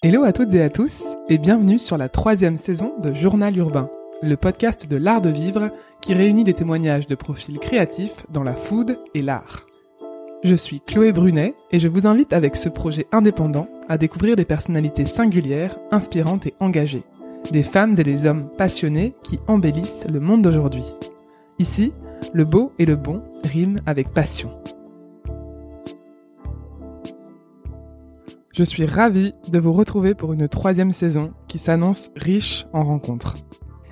Hello à toutes et à tous et bienvenue sur la troisième saison de Journal Urbain, le podcast de l'art de vivre qui réunit des témoignages de profils créatifs dans la food et l'art. Je suis Chloé Brunet et je vous invite avec ce projet indépendant à découvrir des personnalités singulières, inspirantes et engagées. Des femmes et des hommes passionnés qui embellissent le monde d'aujourd'hui. Ici, le beau et le bon riment avec passion. Je suis ravie de vous retrouver pour une troisième saison qui s'annonce riche en rencontres.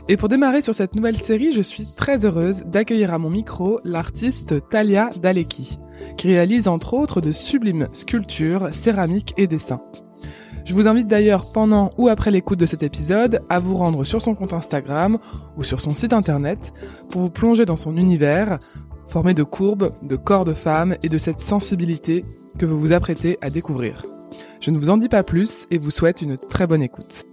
Et pour démarrer sur cette nouvelle série, je suis très heureuse d'accueillir à mon micro l'artiste Talia Daleki, qui réalise entre autres de sublimes sculptures, céramiques et dessins. Je vous invite d'ailleurs pendant ou après l'écoute de cet épisode à vous rendre sur son compte Instagram ou sur son site internet pour vous plonger dans son univers, formé de courbes, de corps de femmes et de cette sensibilité que vous vous apprêtez à découvrir. Je ne vous en dis pas plus et vous souhaite une très bonne écoute.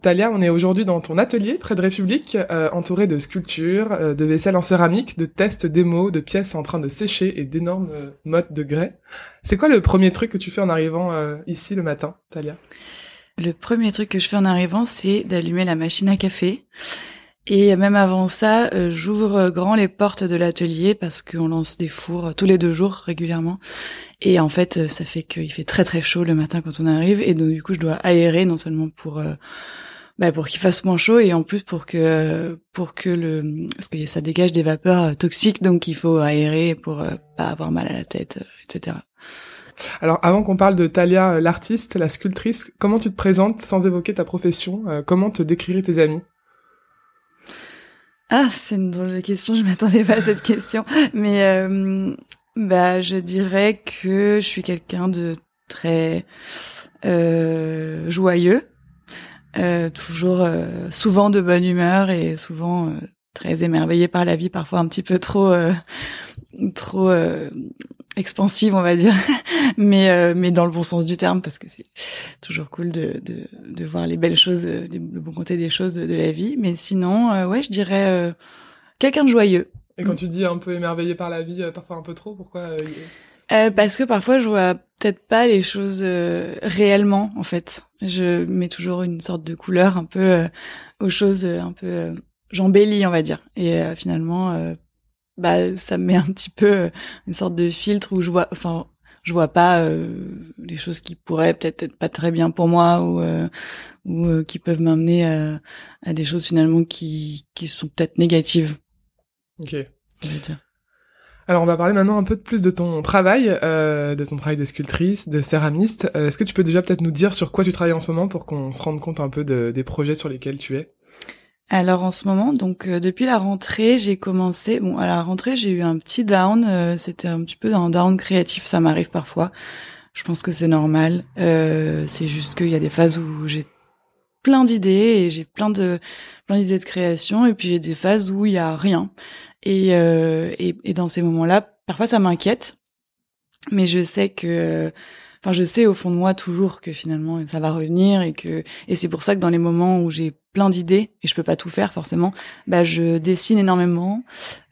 Talia, on est aujourd'hui dans ton atelier près de République, euh, entouré de sculptures, euh, de vaisselle en céramique, de tests démos, de pièces en train de sécher et d'énormes euh, mottes de grès. C'est quoi le premier truc que tu fais en arrivant ici le matin, Talia Le premier truc que je fais en arrivant, c'est d'allumer la machine à café. Et même avant ça, j'ouvre grand les portes de l'atelier parce qu'on lance des fours tous les deux jours régulièrement. Et en fait, ça fait qu'il fait très très chaud le matin quand on arrive. Et donc du coup, je dois aérer non seulement pour bah, pour qu'il fasse moins chaud et en plus pour que pour que le parce que ça dégage des vapeurs euh, toxiques donc il faut aérer pour euh, pas avoir mal à la tête euh, etc. Alors avant qu'on parle de Talia l'artiste, la sculptrice, comment tu te présentes sans évoquer ta profession Comment te décriraient tes amis? Ah, c'est une drôle de question, je m'attendais pas à cette question. Mais bah je dirais que je suis quelqu'un de très joyeux. Euh, toujours euh, souvent de bonne humeur et souvent euh, très émerveillée par la vie, parfois un petit peu trop trop expansive, on va dire, mais mais dans le bon sens du terme parce que c'est toujours cool de, de de voir les belles choses, le bon côté des choses de, la vie. Mais sinon, ouais, je dirais quelqu'un de joyeux. Et quand tu dis un peu émerveillé par la vie, parfois un peu trop, pourquoi euh, parce que parfois je vois peut-être pas les choses euh, réellement en fait. Je mets toujours une sorte de couleur un peu euh, aux choses un peu j'embellis on va dire. Et finalement bah ça me met un petit peu une sorte de filtre où je vois enfin je vois pas les choses qui pourraient peut-être être pas très bien pour moi ou ou qui peuvent m'amener à, à des choses finalement qui qui sont peut-être négatives. OK. Alors on va parler maintenant un peu plus de ton travail, euh, de ton travail de sculptrice, de céramiste. Euh, est-ce que tu peux déjà peut-être nous dire sur quoi tu travailles en ce moment pour qu'on se rende compte un peu des projets sur lesquels tu es? Alors en ce moment, donc euh, depuis la rentrée, j'ai commencé. Bon, à la rentrée, j'ai eu un petit down. C'était un petit peu un down créatif. Ça m'arrive parfois. Je pense que c'est normal. c'est juste qu'il y a des phases où j'ai plein d'idées et j'ai plein de plein d'idées de création et puis j'ai des phases où il y a rien et, euh, et, et dans ces moments-là parfois ça m'inquiète mais je sais que enfin je sais au fond de moi toujours que finalement ça va revenir et que et c'est pour ça que dans les moments où j'ai plein d'idées et je peux pas tout faire forcément bah je dessine énormément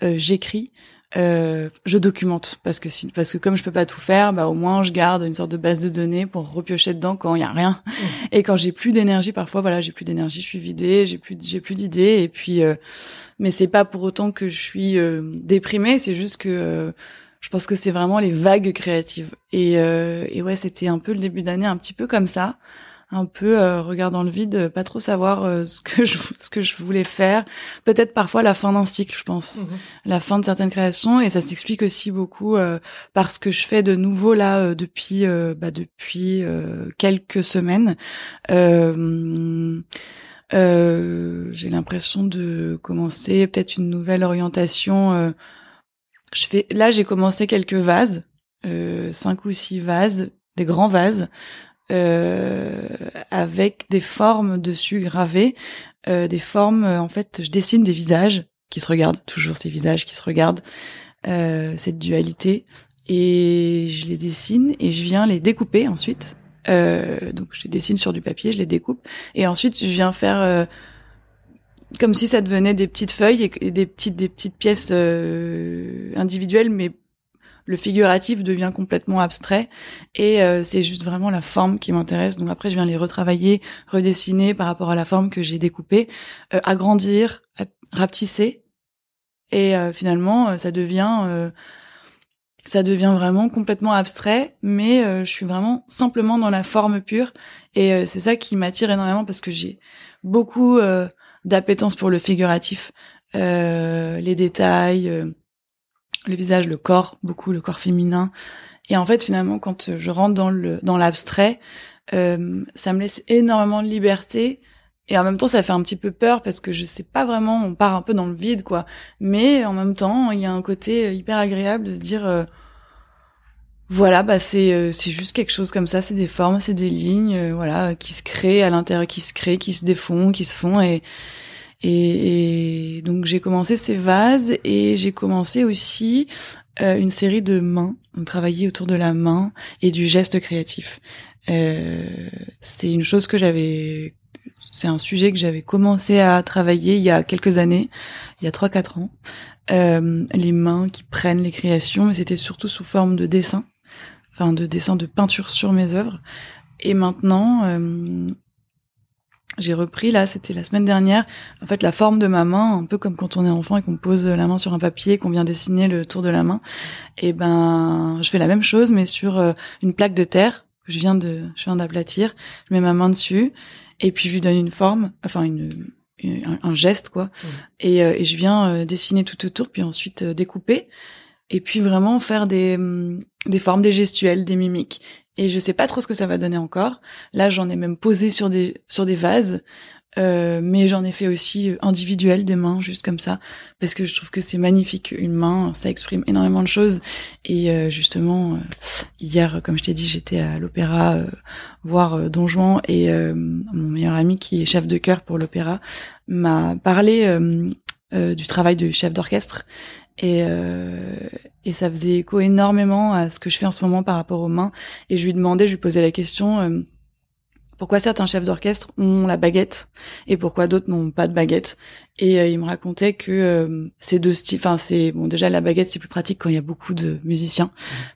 euh, j'écris euh, je documente parce que si, parce que comme je peux pas tout faire, bah au moins je garde une sorte de base de données pour repiocher dedans quand il y a rien. Mmh. Et quand j'ai plus d'énergie, parfois voilà, j'ai plus d'énergie, je suis vidée, j'ai plus j'ai plus d'idées et puis euh, mais c'est pas pour autant que je suis euh, déprimée, c'est juste que euh, je pense que c'est vraiment les vagues créatives. Et, et ouais, c'était un peu le début d'année un petit peu comme ça un peu euh, regard dans le vide, pas trop savoir euh, ce que je ce que je voulais faire. Peut-être parfois la fin d'un cycle, je pense, mhm. la fin de certaines créations, et ça s'explique aussi beaucoup euh, parce que je fais de nouveau là euh, depuis bah, depuis quelques semaines. j'ai l'impression de commencer peut-être une nouvelle orientation. Je fais là, j'ai commencé quelques vases, cinq ou six vases, des grands vases euh, avec des formes dessus gravées, euh, des formes. Euh, en fait, je dessine des visages qui se regardent, toujours ces visages qui se regardent, cette dualité, et je les dessine et je viens les découper ensuite. donc je les dessine sur du papier, je les découpe, et ensuite je viens faire comme si ça devenait des petites feuilles et, des petites des petites pièces individuelles, mais le figuratif devient complètement abstrait et euh, c'est juste vraiment la forme qui m'intéresse. Donc après, je viens les retravailler, redessiner par rapport à la forme que j'ai découpée, euh, agrandir, rapetisser et finalement, ça devient ça devient vraiment complètement abstrait, mais euh, je suis vraiment simplement dans la forme pure. Et euh, c'est ça qui m'attire énormément parce que j'ai beaucoup euh, d'appétence pour le figuratif, les détails, le visage, le corps, beaucoup le corps féminin. Et en fait, finalement, quand je rentre dans le dans l'abstrait, ça me laisse énormément de liberté. Et en même temps, ça fait un petit peu peur parce que je sais pas vraiment, on part un peu dans le vide, quoi. Mais en même temps, il y a un côté hyper agréable de se dire, voilà, bah c'est euh, c'est juste quelque chose comme ça, c'est des formes, c'est des lignes, euh, voilà, qui se créent à l'intérieur, qui se créent, qui se défont, qui se font et et, donc j'ai commencé ces vases et j'ai commencé aussi euh, une série de mains, on travaillait autour de la main et du geste créatif. c'est une chose que j'avais c'est un sujet que j'avais commencé à travailler il y a quelques années, il y a trois quatre ans. les mains qui prennent les créations, mais c'était surtout sous forme de dessin enfin de dessin de peinture sur mes œuvres. Et maintenant, euh, j'ai repris là, c'était la semaine dernière, en fait la forme de ma main, un peu comme quand on est enfant et qu'on pose la main sur un papier, qu'on vient dessiner le tour de la main. Et ben, je fais la même chose, mais sur euh, une plaque de terre que je viens de, je viens d'aplatir. Je mets ma main dessus et puis je lui donne une forme, enfin une, un, geste quoi. Et, euh, et, je viens dessiner tout autour, puis ensuite découper et puis vraiment faire des, mm, des formes, des gestuels, des mimiques. Et je sais pas trop ce que ça va donner encore. Là, j'en ai même posé sur des sur des vases, euh, mais j'en ai fait aussi euh, individuel des mains, juste comme ça, parce que je trouve que c'est magnifique. Une main, ça exprime énormément de choses. Et euh, justement, hier, comme je t'ai dit, j'étais à l'opéra voir Don Juan et mon meilleur ami qui est chef de chœur pour l'opéra m'a parlé du travail du chef d'orchestre et, euh, et ça faisait écho énormément à ce que je fais en ce moment par rapport aux mains. Et je lui demandais, je lui posais la question, euh, pourquoi certains chefs d'orchestre ont la baguette et pourquoi d'autres n'ont pas de baguette? Et euh, il me racontait que euh, ces deux styles, enfin c'est bon déjà la baguette c'est plus pratique quand il y a beaucoup de musiciens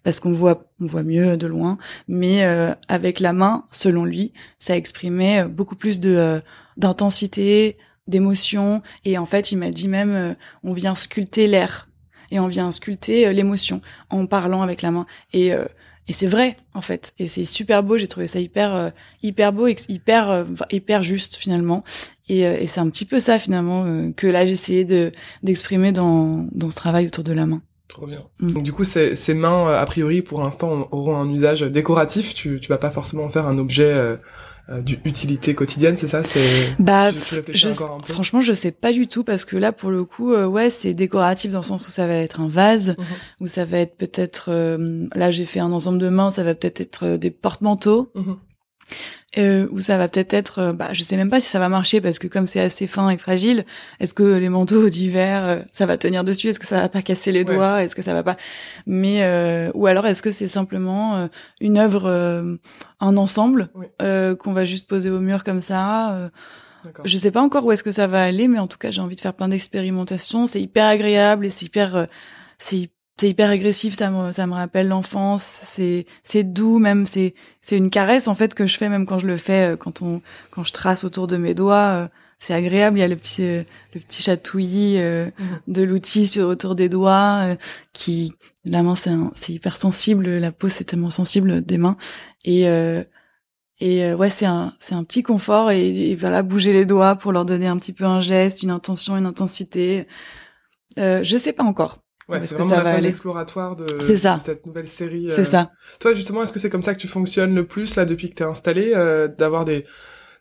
parce qu'on voit on voit mieux de loin, mais avec la main, selon lui, ça exprimait beaucoup plus de d'intensité, d'émotion et en fait il m'a dit même on vient sculpter l'air et on vient sculpter euh, l'émotion en parlant avec la main. Et euh, et c'est vrai en fait et c'est super beau j'ai trouvé ça hyper euh, hyper beau hyper hyper juste finalement et, et c'est un petit peu ça finalement que là essayé de d'exprimer dans dans ce travail autour de la main Trop bien. Mm. Donc du coup, ces, ces mains, a priori, pour l'instant, auront un usage décoratif. Tu, tu vas pas forcément faire un objet euh, d'utilité quotidienne, c'est ça C'est bah je, franchement je sais pas du tout parce que là pour le coup euh, ouais c'est décoratif dans le sens où ça va être un vase mhm. où ça va être peut-être euh, là j'ai fait un ensemble de mains ça va peut-être être des porte-manteaux. Mhm euh, où ça va peut-être être, euh, bah, je sais même pas si ça va marcher parce que comme c'est assez fin et fragile, est-ce que les manteaux d'hiver, euh, ça va tenir dessus? Est-ce que ça va pas casser les doigts? Est-ce que ça va pas? Mais euh, ou alors est-ce que c'est simplement une œuvre, un ensemble qu'on va juste poser au mur comme ça je sais pas encore où est-ce que ça va aller, mais en tout cas, j'ai envie de faire plein d'expérimentations. C'est hyper agréable et c'est hyper, c'est c'est hyper agressif, ça me, ça me rappelle l'enfance, c'est, c'est doux même, c'est, c'est une caresse en fait que je fais même quand je le fais, euh, quand on, quand je trace autour de mes doigts, euh, c'est agréable. Il y a le petit, euh, le petit chatouillis mhm. de l'outil sur autour des doigts, qui, la main c'est, c'est hyper sensible, la peau c'est tellement sensible des mains et et ouais, c'est un, c'est un petit confort et, et, voilà, bouger les doigts pour leur donner un petit peu un geste, une intention, une intensité. Euh, je sais pas encore. Ouais, c'est vraiment ça la phase exploratoire de, cette nouvelle série. C'est euh. ça. Toi, justement, est-ce que c'est comme ça que tu fonctionnes le plus là depuis que t'es installé, euh, d'avoir des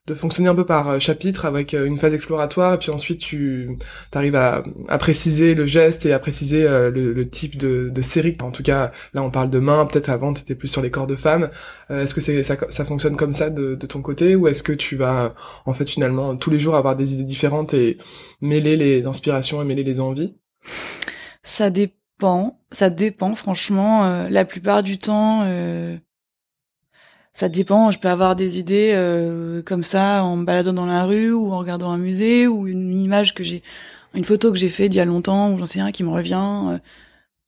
de fonctionner un peu par euh, chapitre avec une phase exploratoire et puis ensuite tu arrives à, à préciser le geste et à préciser le, le, type de, de série? En tout cas, là on parle de main, peut-être avant tu étais plus sur les corps de femmes. est-ce que c'est ça, ça fonctionne comme ça de, de ton côté ou est-ce que tu vas en fait finalement tous les jours avoir des idées différentes et mêler les inspirations et mêler les envies? Ça dépend, ça dépend franchement. Euh, la plupart du temps, euh, ça dépend. Je peux avoir des idées euh, comme ça en me baladant dans la rue ou en regardant un musée ou une image que j'ai, une photo que j'ai faite il y a longtemps ou j'en sais rien qui me revient.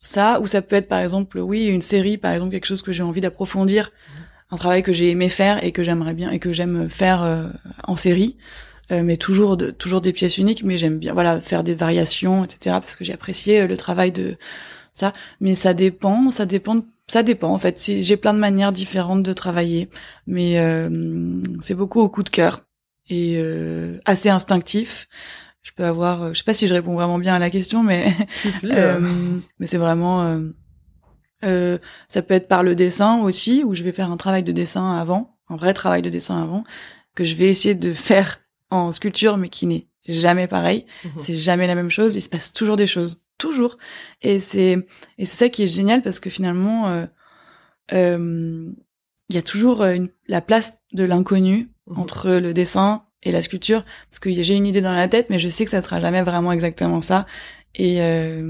ça, ou ça peut être par exemple, oui, une série, par exemple, quelque chose que j'ai envie d'approfondir, un travail que j'ai aimé faire et que j'aimerais bien et que j'aime faire euh, en série, euh, mais toujours de, toujours des pièces uniques, mais j'aime bien, voilà, faire des variations, etc. Parce que j'ai apprécié le travail de ça, mais ça dépend, ça dépend, ça dépend en fait. J'ai plein de manières différentes de travailler, mais c'est beaucoup au coup de cœur et assez instinctif je peux avoir, euh, je sais pas si je réponds vraiment bien à la question, mais euh. mais c'est vraiment, euh, euh, ça peut être par le dessin aussi, où je vais faire un travail de dessin avant, un vrai travail de dessin avant, que je vais essayer de faire en sculpture, mais qui n'est jamais pareil. Mhm. C'est jamais la même chose. Il se passe toujours des choses, toujours. Et c'est et c'est ça qui est génial parce que finalement, il y a toujours une, la place de l'inconnu mhm. entre le dessin et la sculpture parce que j'ai une idée dans la tête mais je sais que ça sera jamais vraiment exactement ça et euh...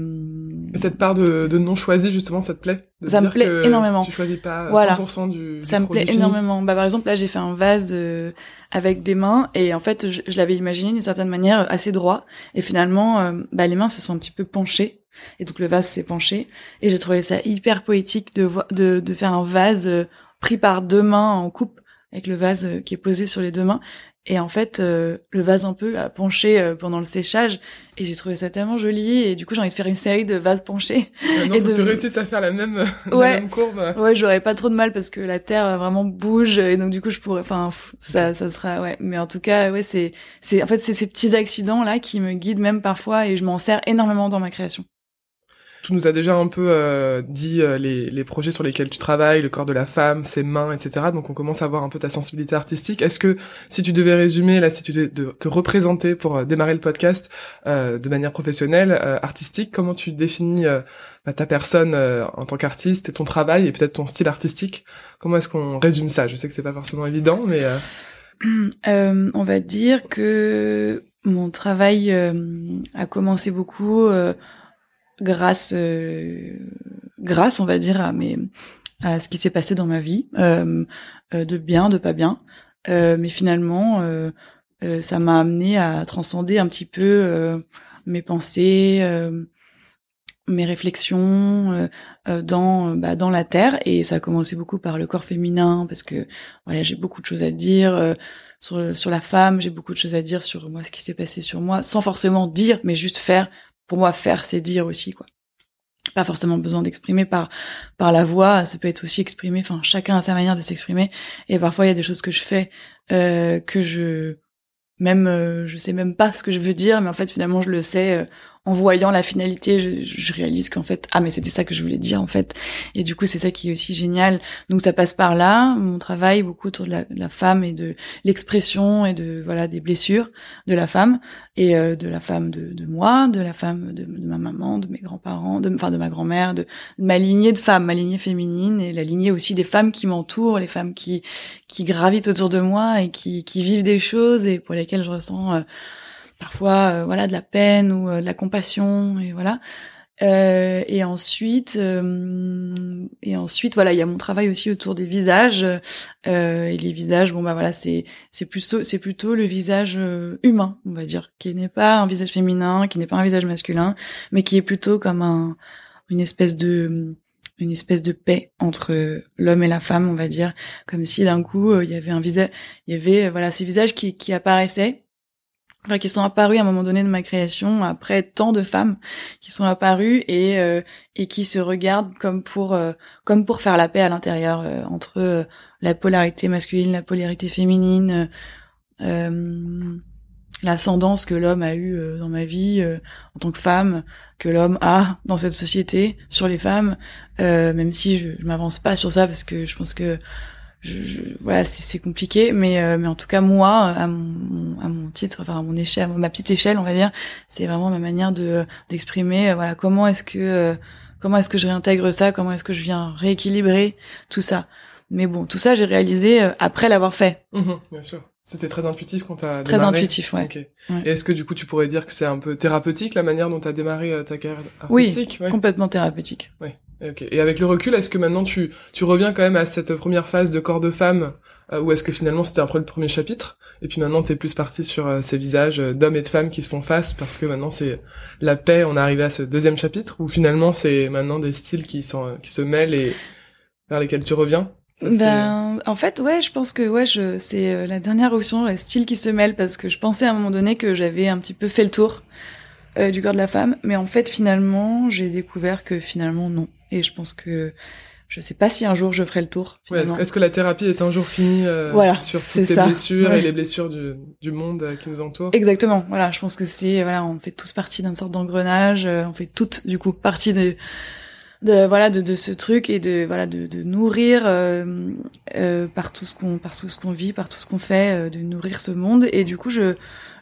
cette part de, de, non choisi justement ça te plaît de ça me plaît énormément. tu choisis pas voilà. 100% du, ça me plaît énormément. Bah par exemple là j'ai fait un vase euh, avec des mains et en fait je, je l'avais imaginé d'une certaine manière assez droit. Et finalement euh, bah les mains se sont un petit peu penchées. Et donc le vase s'est penché. Et j'ai trouvé ça hyper poétique de de, de faire un vase euh, pris par deux mains en coupe avec le vase qui est posé sur les deux mains et en fait, euh, le vase un peu a penché euh, pendant le séchage et j'ai trouvé ça tellement joli et du coup j'ai envie de faire une série de vases penchés. Ah et de... tu réussis à faire la même, la même courbe. Ouais, j'aurais pas trop de mal parce que la terre euh, vraiment bouge et donc du coup je pourrais, enfin ça, ça sera ouais. Mais en tout cas ouais c'est c'est en fait c'est ces petits accidents là qui me guident même parfois et je m'en sers énormément dans ma création. Tu nous as déjà un peu euh, dit euh, les, les, projets sur lesquels tu travailles, le corps de la femme, ses mains, etc. Donc on commence à voir un peu ta sensibilité artistique. Est-ce que si tu devais résumer, là, si tu devais te représenter pour euh, démarrer le podcast de manière professionnelle, artistique, comment tu définis bah, ta personne en tant qu'artiste et ton travail et peut-être ton style artistique? Comment est-ce qu'on résume ça? Je sais que c'est pas forcément évident, mais on va dire que mon travail a commencé beaucoup grâce, euh, grâce, on va dire, à mes, à ce qui s'est passé dans ma vie, euh, euh, de bien, de pas bien. mais finalement, ça m'a amené à transcender un petit peu mes pensées, mes réflexions dans bah, dans la terre et ça a commencé beaucoup par le corps féminin parce que voilà j'ai beaucoup de choses à dire sur sur la femme j'ai beaucoup de choses à dire sur moi ce qui s'est passé sur moi sans forcément dire mais juste faire pour moi, faire, c'est dire aussi, quoi. Pas forcément besoin d'exprimer par par la voix, ça peut être aussi exprimé. Enfin, chacun a sa manière de s'exprimer. Et parfois, il y a des choses que je fais euh, que je même euh, je sais même pas ce que je veux dire mais en fait finalement je le sais euh, en voyant la finalité je, je réalise qu'en fait ah mais c'était ça que je voulais dire en fait. Et du coup c'est ça qui est aussi génial. Donc ça passe par là mon travail beaucoup autour de la, de la femme et de l'expression et de voilà des blessures de la femme et euh, de la femme de, de, moi de la femme de, de ma maman de mes grands-parents de enfin de ma grand-mère de, ma lignée de femmes ma lignée féminine et la lignée aussi des femmes qui m'entourent les femmes qui qui gravitent autour de moi et qui qui vivent des choses et pour lesquelles je ressens euh, parfois euh, voilà de la peine ou euh, de la compassion et voilà. Euh, et ensuite et ensuite voilà il y a mon travail aussi autour des visages et les visages bon bah voilà c'est c'est plutôt c'est plutôt le visage humain on va dire qui n'est pas un visage féminin qui n'est pas un visage masculin mais qui est plutôt comme un une espèce de une espèce de paix entre l'homme et la femme, on va dire, comme si d'un coup il y avait un visage, il y avait voilà ces visages qui, qui apparaissaient enfin, qui sont apparues à un moment donné de ma création après tant de femmes qui sont apparues et euh, et qui se regardent comme pour euh, comme pour faire la paix à l'intérieur euh, entre la polarité masculine, la polarité féminine, l'ascendance que l'homme a eu dans ma vie en tant que femme, que l'homme a dans cette société sur les femmes, même si je, je m'avance pas sur ça parce que je pense que je, je, voilà, c'est compliqué, mais euh, mais en tout cas moi, à mon, à mon titre, enfin à mon échelle, à ma petite échelle, on va dire, c'est vraiment ma manière de d'exprimer, euh, voilà, comment est-ce que euh, comment est-ce que je réintègre ça, comment est-ce que je viens rééquilibrer tout ça. Mais bon, tout ça j'ai réalisé après l'avoir fait. Mmh bien sûr. C'était très intuitif quand t'as Très intuitif, ouais. Et est-ce que du coup tu pourrais dire que c'est un peu thérapeutique la manière dont t'as démarré ta carrière artistique? Oui, complètement thérapeutique. Et avec le recul, est-ce que maintenant tu, tu reviens quand même à cette première phase de corps de femme, euh, ou est-ce que finalement c'était après le premier chapitre, et puis maintenant t'es plus parti sur euh, ces visages d'hommes et de femmes qui se font face, parce que maintenant c'est la paix, on est arrivé à ce deuxième chapitre, ou finalement c'est maintenant des styles qui sont qui se mêlent et vers lesquels tu reviens? Ben, en fait, ouais, je pense que ouais, je, c'est euh, la dernière option, le style qui se mêle, parce que je pensais à un moment donné que j'avais un petit peu fait le tour euh, du corps de la femme, mais en fait, finalement, j'ai découvert que finalement non. Et je pense que je sais pas si un jour je ferai le tour. Ouais, est-ce, que la thérapie est un jour finie euh, voilà, sur toutes ces blessures et les blessures du, du monde qui nous entoure? Exactement. Voilà, je pense que c'est voilà, on fait tous partie d'une sorte d'engrenage, on fait toutes du coup partie de de voilà de, de ce truc et de voilà de, de nourrir euh, euh, par tout ce qu'on par tout ce qu'on vit par tout ce qu'on fait euh, de nourrir ce monde et du coup je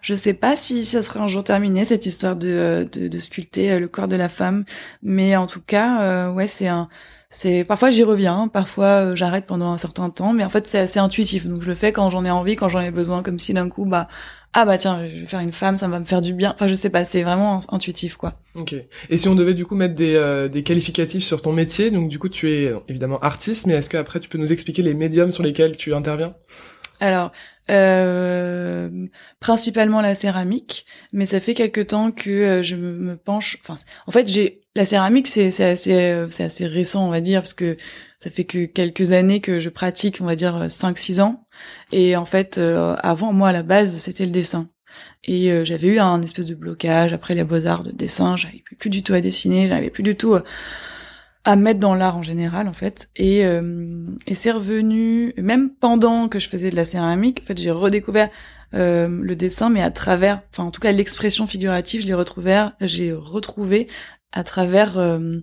je sais pas si ça sera un jour terminé cette histoire de euh, de, de sculpter le corps de la femme mais en tout cas ouais c'est un c'est parfois j'y reviens parfois j'arrête pendant un certain temps mais en fait c'est assez intuitif donc je le fais quand j'en ai envie quand j'en ai besoin comme si d'un coup bah ah bah tiens, je vais faire une femme, ça va me faire du bien. Enfin, je sais pas, c'est vraiment intuitif, quoi. Ok. Et si on devait du coup mettre des, euh, des qualificatifs sur ton métier, donc du coup tu es évidemment artiste, mais est-ce que après tu peux nous expliquer les médiums sur lesquels tu interviens? Alors, euh, principalement la céramique, mais ça fait quelque temps que euh, je me penche. Enfin, en fait, j'ai la céramique, c'est c'est assez euh, c'est assez récent, on va dire, parce que ça fait que quelques années que je pratique, on va dire 5-6 ans. Et en fait, avant, moi, à la base, c'était le dessin. Et j'avais eu un espèce de blocage après les beaux-arts de dessin, j'avais plus, plus du tout à dessiner, j'avais plus du tout à mettre dans l'art en général en fait. Et euh, et c'est revenu même pendant que je faisais de la céramique en fait j'ai redécouvert euh, le dessin mais à travers enfin en tout cas l'expression figurative je l'ai retrouvé j'ai retrouvé à travers euh,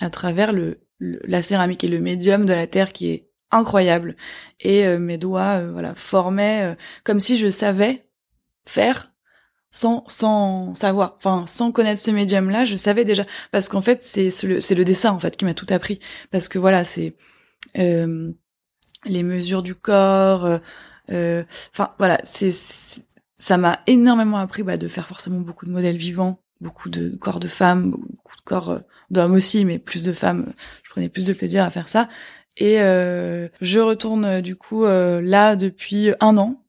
à travers le, la céramique et le médium de la terre qui est incroyable. Et mes doigts voilà formaient comme si je savais faire sans savoir, enfin sans connaître ce médium-là, je savais déjà parce qu'en fait c'est le c'est le dessin en fait qui m'a tout appris parce que voilà c'est euh, les mesures du corps, euh, euh, enfin voilà c'est ça m'a énormément appris bah, de faire forcément beaucoup de modèles vivants, beaucoup de corps de femmes, beaucoup de corps d'hommes aussi, mais plus de femmes. Je prenais plus de plaisir à faire ça. Et je retourne du coup là depuis un an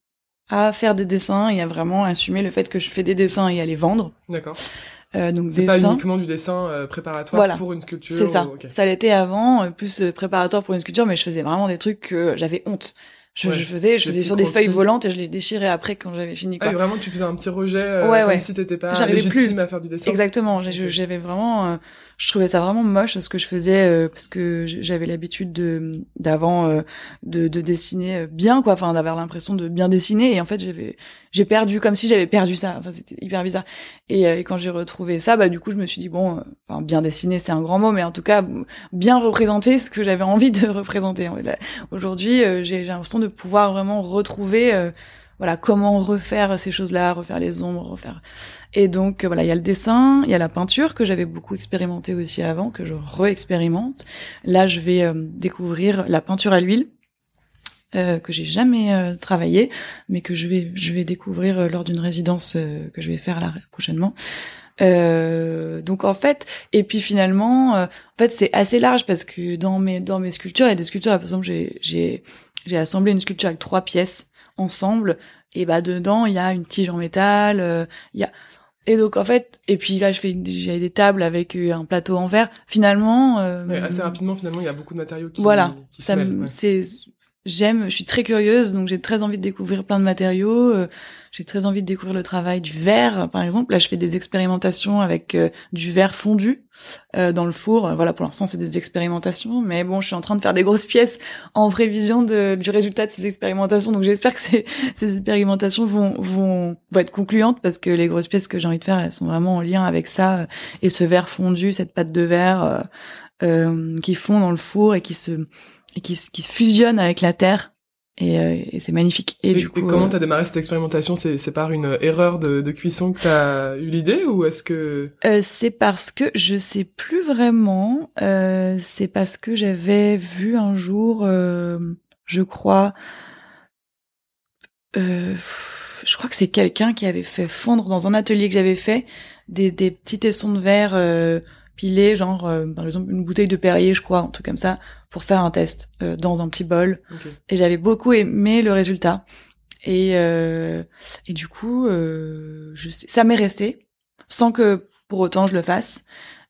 à faire des dessins et à vraiment assumer le fait que je fais des dessins et à les vendre. D'accord. Euh, donc c'est pas uniquement du dessin euh, préparatoire pour une sculpture. C'est ça. Ça l'était avant, euh, plus euh, préparatoire pour une sculpture, mais je faisais vraiment des trucs que j'avais honte. Je, je, faisais, je faisais sur des feuilles volantes et je les déchirais après quand j'avais fini. Quoi. Ah, vraiment, tu faisais un petit rejet ouais, comme si t'étais pas légitime plus. à faire du dessin. Exactement. J'avais vraiment, euh, je trouvais ça vraiment moche ce que je faisais euh, parce que j'avais l'habitude de d'avant euh, de, de dessiner bien quoi, enfin d'avoir l'impression de bien dessiner et en fait j'avais j'ai perdu comme si j'avais perdu ça. Enfin c'était hyper bizarre. Et, et quand j'ai retrouvé ça, bah du coup je me suis dit bon, enfin bien dessiner c'est un grand mot, mais en tout cas bien représenter ce que j'avais envie de représenter. Aujourd'hui j'ai l'impression de pouvoir vraiment retrouver euh, voilà comment refaire ces choses-là, refaire les ombres, refaire. Et donc voilà, il y a le dessin, il y a la peinture que j'avais beaucoup expérimenté aussi avant, que je re-expérimente. Là, je vais euh, découvrir la peinture à l'huile. Euh, que j'ai jamais euh, travaillé, mais que je vais je vais découvrir lors d'une résidence que je vais faire là prochainement. donc en fait, et puis finalement, en fait c'est assez large parce que dans mes dans mes sculptures, il y a des sculptures, par exemple j'ai j'ai j'ai assemblé une sculpture avec trois pièces ensemble et bah dedans il y a une tige en métal, euh, il y a et donc en fait et puis là je fais j'ai des tables avec euh, un plateau en verre. Finalement euh, assez rapidement finalement il y a beaucoup de matériaux qui voilà qui ça c'est j'aime, je suis très curieuse, donc j'ai très envie de découvrir plein de matériaux. Euh, j'ai très envie de découvrir le travail du verre, par exemple. Là, je fais des expérimentations avec euh, du verre fondu euh, dans le four. Voilà, pour l'instant, c'est des expérimentations, mais bon, je suis en train de faire des grosses pièces en prévision de, du résultat de ces expérimentations. Donc, j'espère que ces, ces expérimentations vont, vont, vont être concluantes parce que les grosses pièces que j'ai envie de faire, elles sont vraiment en lien avec ça et ce verre fondu, cette pâte de verre qui fond dans le four et qui se et qui, qui se fusionne avec la Terre. Et, euh, et c'est magnifique. Et, du coup, comment euh, t'as démarré cette expérimentation? C'est c'est par une erreur de, de cuisson que t'as eu l'idée ou est-ce que euh, C'est parce que je sais plus vraiment. Euh, c'est parce que j'avais vu un jour, euh, je crois, je crois que c'est quelqu'un qui avait fait fondre dans un atelier que j'avais fait des, des petits tessons de verre pilé genre euh, par exemple une bouteille de Perrier je crois un truc comme ça pour faire un test euh, dans un petit bol. Et j'avais beaucoup aimé le résultat. Et euh, et du coup euh, je sais, ça m'est resté sans que pour autant je le fasse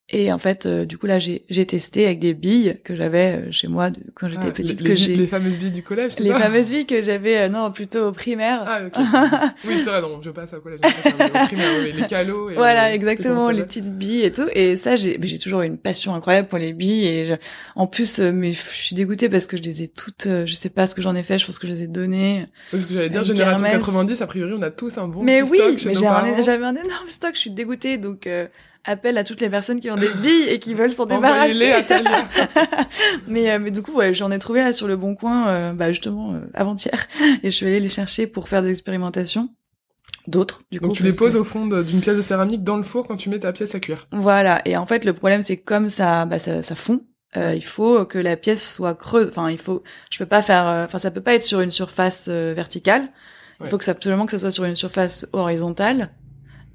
et en fait euh, du coup là j'ai testé avec des billes que j'avais euh, chez moi de- quand j'étais Ah, petite les, que j'ai les fameuses billes du collège, les ça? fameuses billes que j'avais euh, non plutôt au primaire Ah, ok. oui, c'est vrai, non, je passe au collège. je passe au primaire, oui, les calots. Et Voilà, les- exactement, les petites billes et tout. Et ça, j'ai, toujours eu une passion incroyable pour les billes. Et je- en plus, euh, mais je suis dégoûtée parce que je les ai toutes, je sais pas ce que j'en ai fait, je pense que je les ai données. Parce que j'allais dire, génération Hermès. 90, a priori, on a tous un bon mais petit oui, stock chez mais j'avais un énorme stock, je suis dégoûtée. Donc, euh, appel à toutes les personnes qui ont des billes et qui veulent s'en débarrasser. Mais, euh, mais du coup, ouais, j'en ai trouvé là sur le bon coin, euh, bah, justement, euh, avant-hier. Et je suis allée les chercher pour faire des expérimentations. D'autres, du coup. Donc tu les que- poses au fond d'une pièce de céramique dans le four quand tu mets ta pièce à cuire. Voilà. Et en fait, le problème, c'est que comme ça, bah, ça, ça fond. euh, il faut que la pièce soit creuse. Enfin, il faut. Je peux pas faire. euh, Enfin, ça peut pas être sur une surface euh, verticale. Il Ouais. faut que ça, absolument que ça soit sur une surface horizontale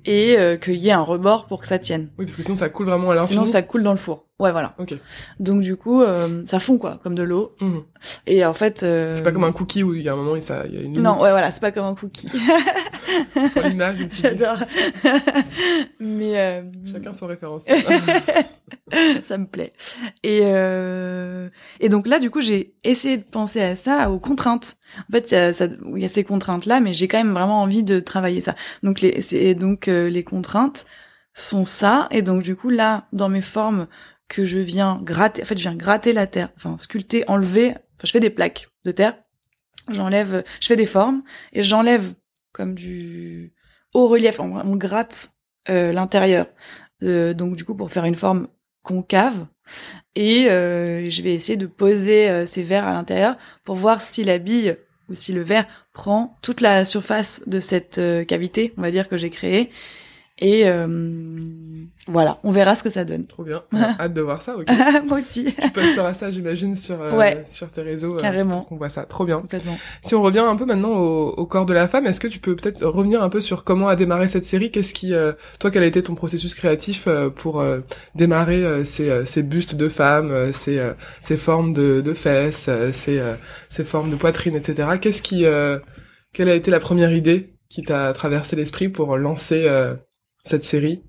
et euh, qu'il y ait un rebord pour que ça tienne. Oui, parce que sinon ça coule vraiment à l'infini. Sinon, ça coule dans le four. Ouais, voilà. Ok. Donc du coup, euh, ça fond quoi, comme de l'eau. Mhm. Et en fait. euh, C'est pas comme un cookie où il y a un moment, il ça- il y a une limite. Non, ouais, voilà, c'est pas comme un cookie. L'image, J'adore. Mais euh, Chacun son référence. ça me plaît. Et euh, et donc là, du coup, j'ai essayé de penser à ça, aux contraintes. En fait, il y a, ça, y a ces contraintes là, mais j'ai quand même vraiment envie de travailler ça. Donc les c'est donc euh, les contraintes sont ça. Et donc du coup là, dans mes formes que je viens gratter, en fait, je viens gratter la terre, enfin sculpter, enlever. Enfin, je fais des plaques de terre. J'enlève, je fais des formes et j'enlève comme du haut relief. On, on gratte euh, l'intérieur. Euh, donc du coup pour faire une forme concave et euh, je vais essayer de poser ces verres à l'intérieur pour voir si la bille ou si le verre prend toute la surface de cette cavité, on va dire que j'ai créée. Et euh, voilà, on verra ce que ça donne. Trop bien. Hâte de voir ça, ok. Moi aussi, tu posteras ça, j'imagine, sur, euh, Ouais. sur tes réseaux. euh, Carrément. pour qu'on voit ça. Trop bien. complètement. Si on revient un peu maintenant au, au corps de la femme, est-ce que tu peux peut-être revenir un peu sur comment a démarré cette série? Qu'est-ce qui, euh, toi, quel a été ton processus créatif euh, pour euh, démarrer euh, ces, euh, ces bustes de femmes, euh, ces, euh, ces formes de, de fesses, euh, ces, euh, ces formes de poitrine, etc. Qu'est-ce qui, euh, quelle a été la première idée qui t'a traversé l'esprit pour lancer euh, cette série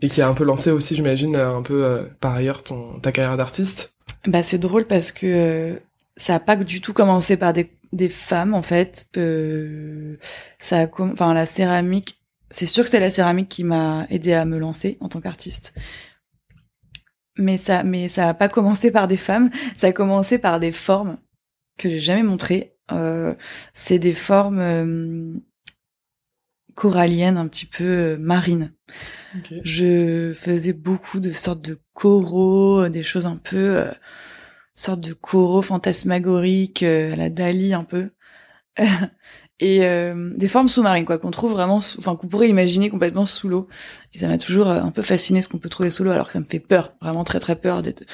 et qui a un peu lancé aussi, j'imagine, euh, un peu euh, par ailleurs ton ta carrière d'artiste Bah c'est drôle parce que euh, ça a pas du tout commencé par des, des femmes en fait. Euh, ça a enfin la céramique. C'est sûr que c'est la céramique qui m'a aidé à me lancer en tant qu'artiste. Mais ça, mais ça a pas commencé par des femmes. Ça a commencé par des formes que j'ai jamais montrées. Euh, c'est des formes euh, coralliennes, un petit peu euh, marines. Ok. Je faisais beaucoup de sortes de coraux, des choses un peu, euh, sortes de coraux fantasmagoriques, euh, à la Dali un peu, et euh, des formes sous-marines quoi, qu'on trouve vraiment, enfin qu'on pourrait imaginer complètement sous l'eau. Et ça m'a toujours euh, un peu fasciné ce qu'on peut trouver sous l'eau, alors que ça me fait peur, vraiment très très peur. d'être-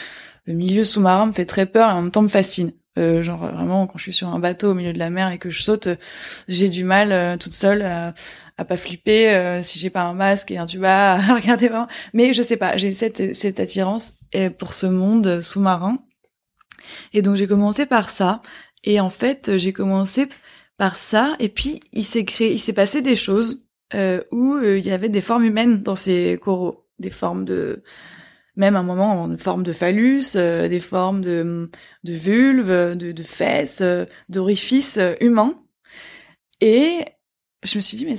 Le milieu sous-marin me fait très peur et en même temps me fascine. Euh, genre euh, vraiment quand je suis sur un bateau au milieu de la mer et que je saute, euh, j'ai du mal euh, toute seule à, à pas flipper euh, si j'ai pas un masque et un tuba à regarder vraiment. Mais je sais pas, j'ai cette cette attirance euh, pour ce monde sous-marin. Et donc j'ai commencé par ça. Et en fait j'ai commencé par ça. Et puis il s'est créé, il s'est passé des choses euh, où euh, il y avait des formes humaines dans ces coraux, des formes de même un moment en forme de phallus, euh, des formes de, de vulve, de, de fesses, euh, d'orifices humains. Et je me suis dit, mais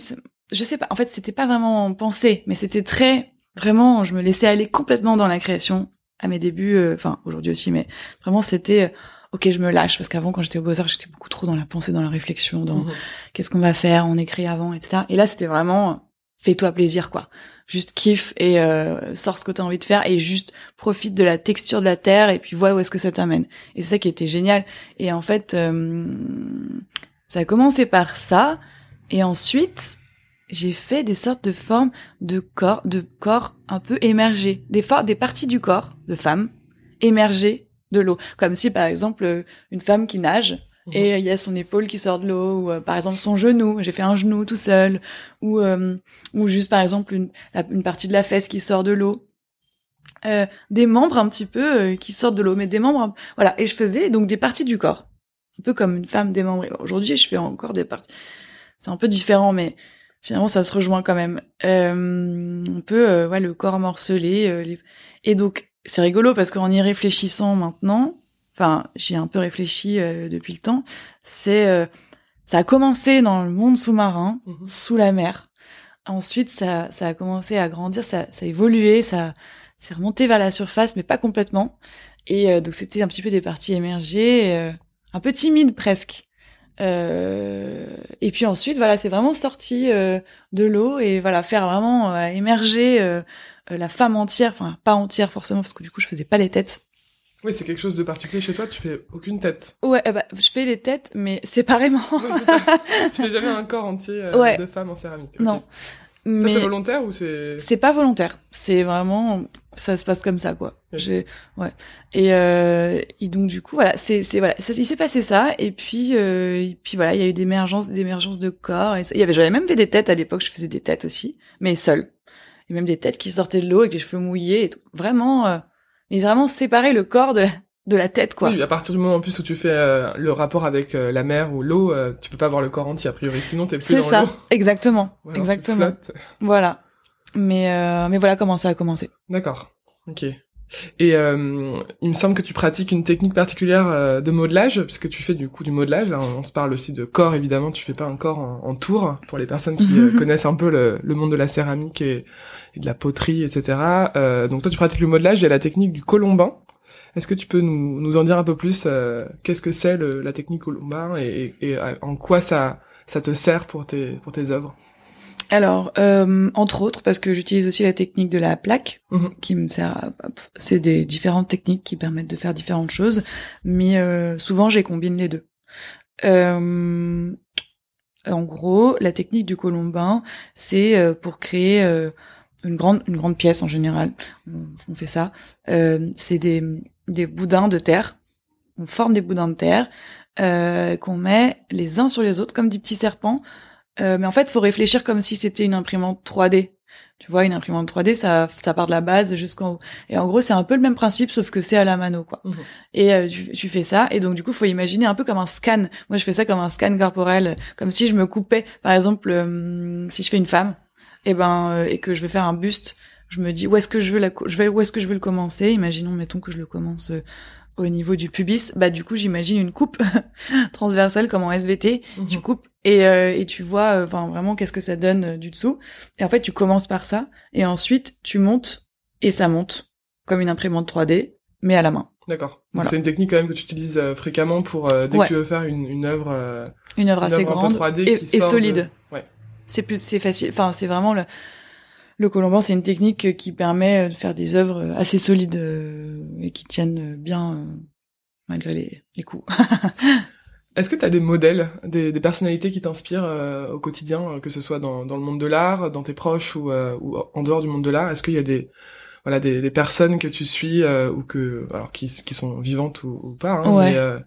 je sais pas, en fait, c'était pas vraiment pensé, mais c'était très, vraiment, je me laissais aller complètement dans la création à mes débuts, euh, enfin, aujourd'hui aussi, mais vraiment, c'était, euh, ok, je me lâche, parce qu'avant, quand j'étais au Beaux-Arts, j'étais beaucoup trop dans la pensée, dans la réflexion, dans Mhm. qu'est-ce qu'on va faire, on écrit avant, etc. Et là, c'était vraiment fais-toi plaisir, quoi. Juste kiffe et euh, sors ce que t'as envie de faire et juste profite de la texture de la terre et puis vois où est-ce que ça t'amène. Et c'est ça qui était génial. Et en fait, euh, ça a commencé par ça et ensuite j'ai fait des sortes de formes de corps, de corps un peu émergés, des des parties du corps de femmes émergées de l'eau, comme si par exemple euh, une femme qui nage Mhm. et il y a son épaule qui sort de l'eau ou euh, par exemple son genou j'ai fait un genou tout seul ou euh, ou juste par exemple une, la- une partie de la fesse qui sort de l'eau euh, des membres un petit peu euh, qui sortent de l'eau, mais des membres, voilà. Et je faisais donc des parties du corps, un peu comme une femme démembrée. Aujourd'hui, je fais encore des parties. C'est un peu différent, mais finalement, ça se rejoint quand même. Euh, on peut, ouais, le corps morcelé. Et donc, c'est rigolo parce qu'en y réfléchissant maintenant, enfin, j'y ai un peu réfléchi depuis le temps. C'est, ça a commencé dans le monde sous-marin, mhm. sous la mer. Ensuite, ça, ça a commencé à grandir, ça, ça a évolué, ça c'est remonté vers la surface, mais pas complètement. Et euh, donc c'était un petit peu des parties émergées, euh, un peu timides presque. Euh, et puis ensuite, voilà, c'est vraiment sorti de l'eau et voilà faire vraiment émerger la femme entière, enfin pas entière forcément parce que du coup je faisais pas les têtes. Oui, c'est quelque chose de particulier chez toi. Tu fais aucune tête. Ouais, bah, je fais les têtes, mais séparément. tu fais jamais un corps entier de femme en céramique. Non. Mais c'est volontaire ou c'est C'est pas volontaire. C'est vraiment ça se passe comme ça quoi. J'ai ouais. Et, euh, et donc du coup voilà, c'est c'est voilà, ça, il s'est passé ça et puis euh, et puis voilà, il y a eu des émergences des émergences de corps et il y avait j'avais même fait des têtes à l'époque, je faisais des têtes aussi, mais seule. Et même des têtes qui sortaient de l'eau avec des cheveux mouillés et tout. Vraiment euh, mais vraiment séparer le corps de la de la tête quoi. Oui, à partir du moment en plus où tu fais euh, le rapport avec euh, la mer ou l'eau, euh, tu peux pas voir le corps entier a priori, sinon t'es plus dans l'eau. C'est ça, exactement, exactement. Voilà. Mais mais voilà comment ça a commencé. D'accord. Ok. Et il me semble que tu pratiques une technique particulière de modelage, puisque tu fais du coup du modelage. on se parle aussi de corps, évidemment. Tu fais pas un corps en, tour pour les personnes qui connaissent un peu le, le, monde de la céramique et, et de la poterie, etc. donc toi, tu pratiques le modelage. A la technique du colombin. Est-ce que tu peux nous, nous en dire un peu plus euh, Qu'est-ce que c'est la technique Colomba et, et, euh, en quoi ça, ça te sert pour tes, pour tes œuvres? Alors, euh, entre autres, parce que j'utilise aussi la technique de la plaque, mhm. qui me sert. C'est des différentes techniques qui permettent de faire différentes choses, mais euh, souvent j'ai combine les deux. Euh, en gros, la technique du colombin, c'est pour créer une grande une grande pièce en général. On, fait ça. c'est des des boudins de terre. On forme des boudins de terre euh, qu'on met les uns sur les autres comme des petits serpents. Euh, mais en fait, faut réfléchir comme si c'était une imprimante 3D. Tu vois, une imprimante 3D, ça, ça part de la base jusqu'en haut. Et en gros, c'est un peu le même principe, sauf que c'est à la mano, quoi. Mhm. Et euh, tu, tu, fais ça, et donc du coup, faut imaginer un peu comme un scan. Moi, je fais ça comme un scan corporel, comme si je me coupais, par exemple, euh, si je fais une femme, et eh ben, et que je vais faire un buste je me dis où est-ce que je veux la, je vais où est-ce que je veux le commencer? Imaginons, mettons que je le commence au niveau du pubis. Bah du coup, j'imagine une coupe transversale comme en SVT. Mhm. Tu coupes et euh, et tu vois, euh, enfin vraiment qu'est-ce que ça donne du dessous. Et en fait, tu commences par ça et ensuite tu montes et ça monte comme une imprimante 3D, mais à la main. D'accord. C'est une technique quand même que tu utilises fréquemment pour dès que tu veux faire une, une œuvre. une œuvre assez grande 3D et, et solide. Ouais. C'est plus, c'est facile. Enfin, c'est vraiment le le colomban, c'est une technique qui permet de faire des œuvres assez solides euh, et qui tiennent bien euh, malgré les, les coups. Est-ce que tu as des modèles, des, personnalités qui t'inspirent euh, au quotidien, que ce soit dans, le monde de l'art, dans tes proches ou, en dehors du monde de l'art? Est-ce qu'il y a des voilà des, personnes que tu suis ou que alors qui, qui sont vivantes ou, pas hein,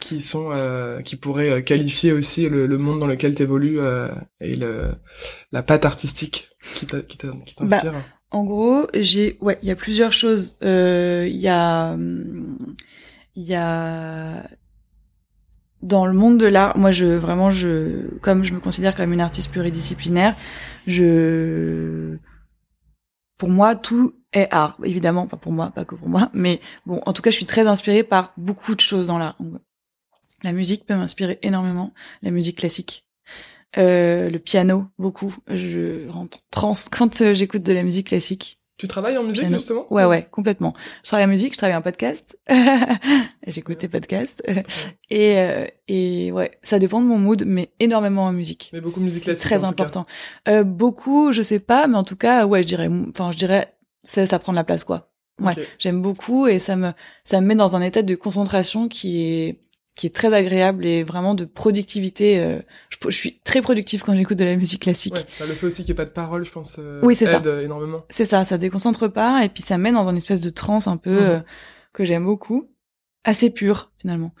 qui sont euh, qui pourraient euh, qualifier aussi le, le monde dans lequel tu évolues euh, et le la patte artistique qui t'inspire bah, en gros j'ai ouais il y a plusieurs choses. Il y a il y a dans le monde de l'art moi je vraiment je comme je me considère comme une artiste pluridisciplinaire je pour moi tout est art évidemment pas pour moi pas que pour moi mais bon en tout cas je suis très inspirée par beaucoup de choses dans l'art la musique peut m'inspirer énormément, la musique classique. Euh, le piano, beaucoup. Je rentre en quand euh, j'écoute de la musique classique. Tu travailles en musique justement Ouais, ouais, complètement. Je travaille en musique, je travaille en podcast. J'écoute des podcasts. et, euh, et ouais, ça dépend de mon mood, mais énormément en musique. Mais beaucoup de musique classique. Très important. Euh, beaucoup, je sais pas, mais en tout cas, ouais, je dirais, enfin, je dirais, ça, ça prend de la place, quoi. Ouais, j'aime beaucoup et ça me, ça me met dans un état de concentration qui est qui est très agréable et vraiment de productivité. Euh, je, suis très productive quand j'écoute de la musique classique. Ouais, bah, le fait aussi qu'il n'y ait pas de parole, je pense, euh, oui, c'est aide ça. énormément. C'est ça, ça déconcentre pas et puis ça mène dans une espèce de transe un peu mhm. euh, que j'aime beaucoup, assez pure finalement.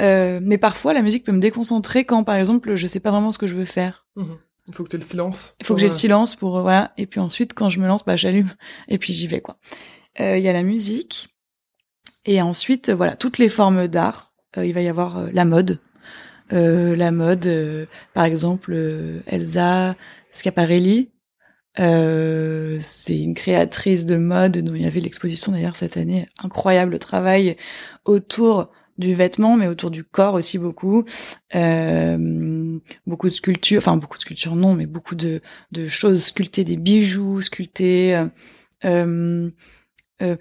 Euh, mais parfois, la musique peut me déconcentrer quand, par exemple, je sais pas vraiment ce que je veux faire. Mhm. Il faut que tu aies le silence. Il faut que j'ai le silence pour voilà. Et puis ensuite, quand je me lance, bah j'allume et puis j'y vais quoi. il y a la musique, et ensuite, voilà, toutes les formes d'art. Il va y avoir la mode, la mode, par exemple, Elsa Schiaparelli, euh, c'est une créatrice de mode dont il y avait l'exposition d'ailleurs cette année. Incroyable travail autour du vêtement, mais autour du corps aussi beaucoup. Euh, beaucoup de sculptures, enfin beaucoup de sculptures non, mais beaucoup de, de choses sculptées, des bijoux sculptés. Euh, euh, euh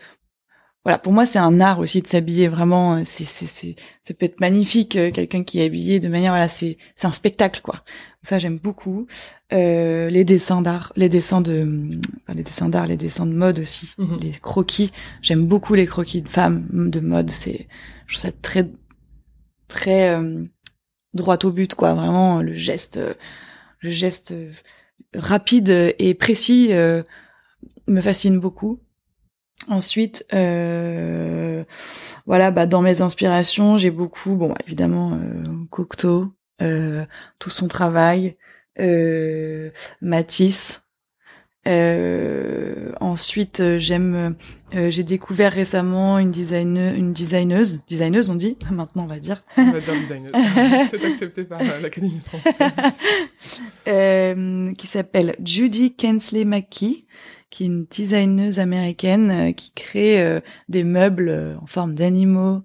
voilà, pour moi c'est un art aussi de s'habiller vraiment. C'est c'est c'est ça peut être magnifique quelqu'un qui est habillé de manière voilà c'est c'est un spectacle quoi. Ça, j'aime beaucoup. Euh, les dessins d'art, les dessins de, les dessins d'art, les dessins de mode aussi, mhm. les croquis. J'aime beaucoup les croquis de femmes de mode. C'est, je trouve ça très, très euh, droit au but, quoi. Vraiment, le geste, le geste rapide et précis euh, me fascine beaucoup. Ensuite, euh, voilà, bah dans mes inspirations, j'ai beaucoup, bon, évidemment, euh, Cocteau, euh, tout son travail, euh, Matisse. Euh, ensuite, euh, j'aime. j'ai découvert récemment une designer, une designeuse, designeuse on dit. Maintenant, on va dire. On va dire designeuse. C'est accepté par l'Académie française. qui s'appelle Judy Kensley McKee, qui est une designeuse américaine qui crée des meubles en forme d'animaux,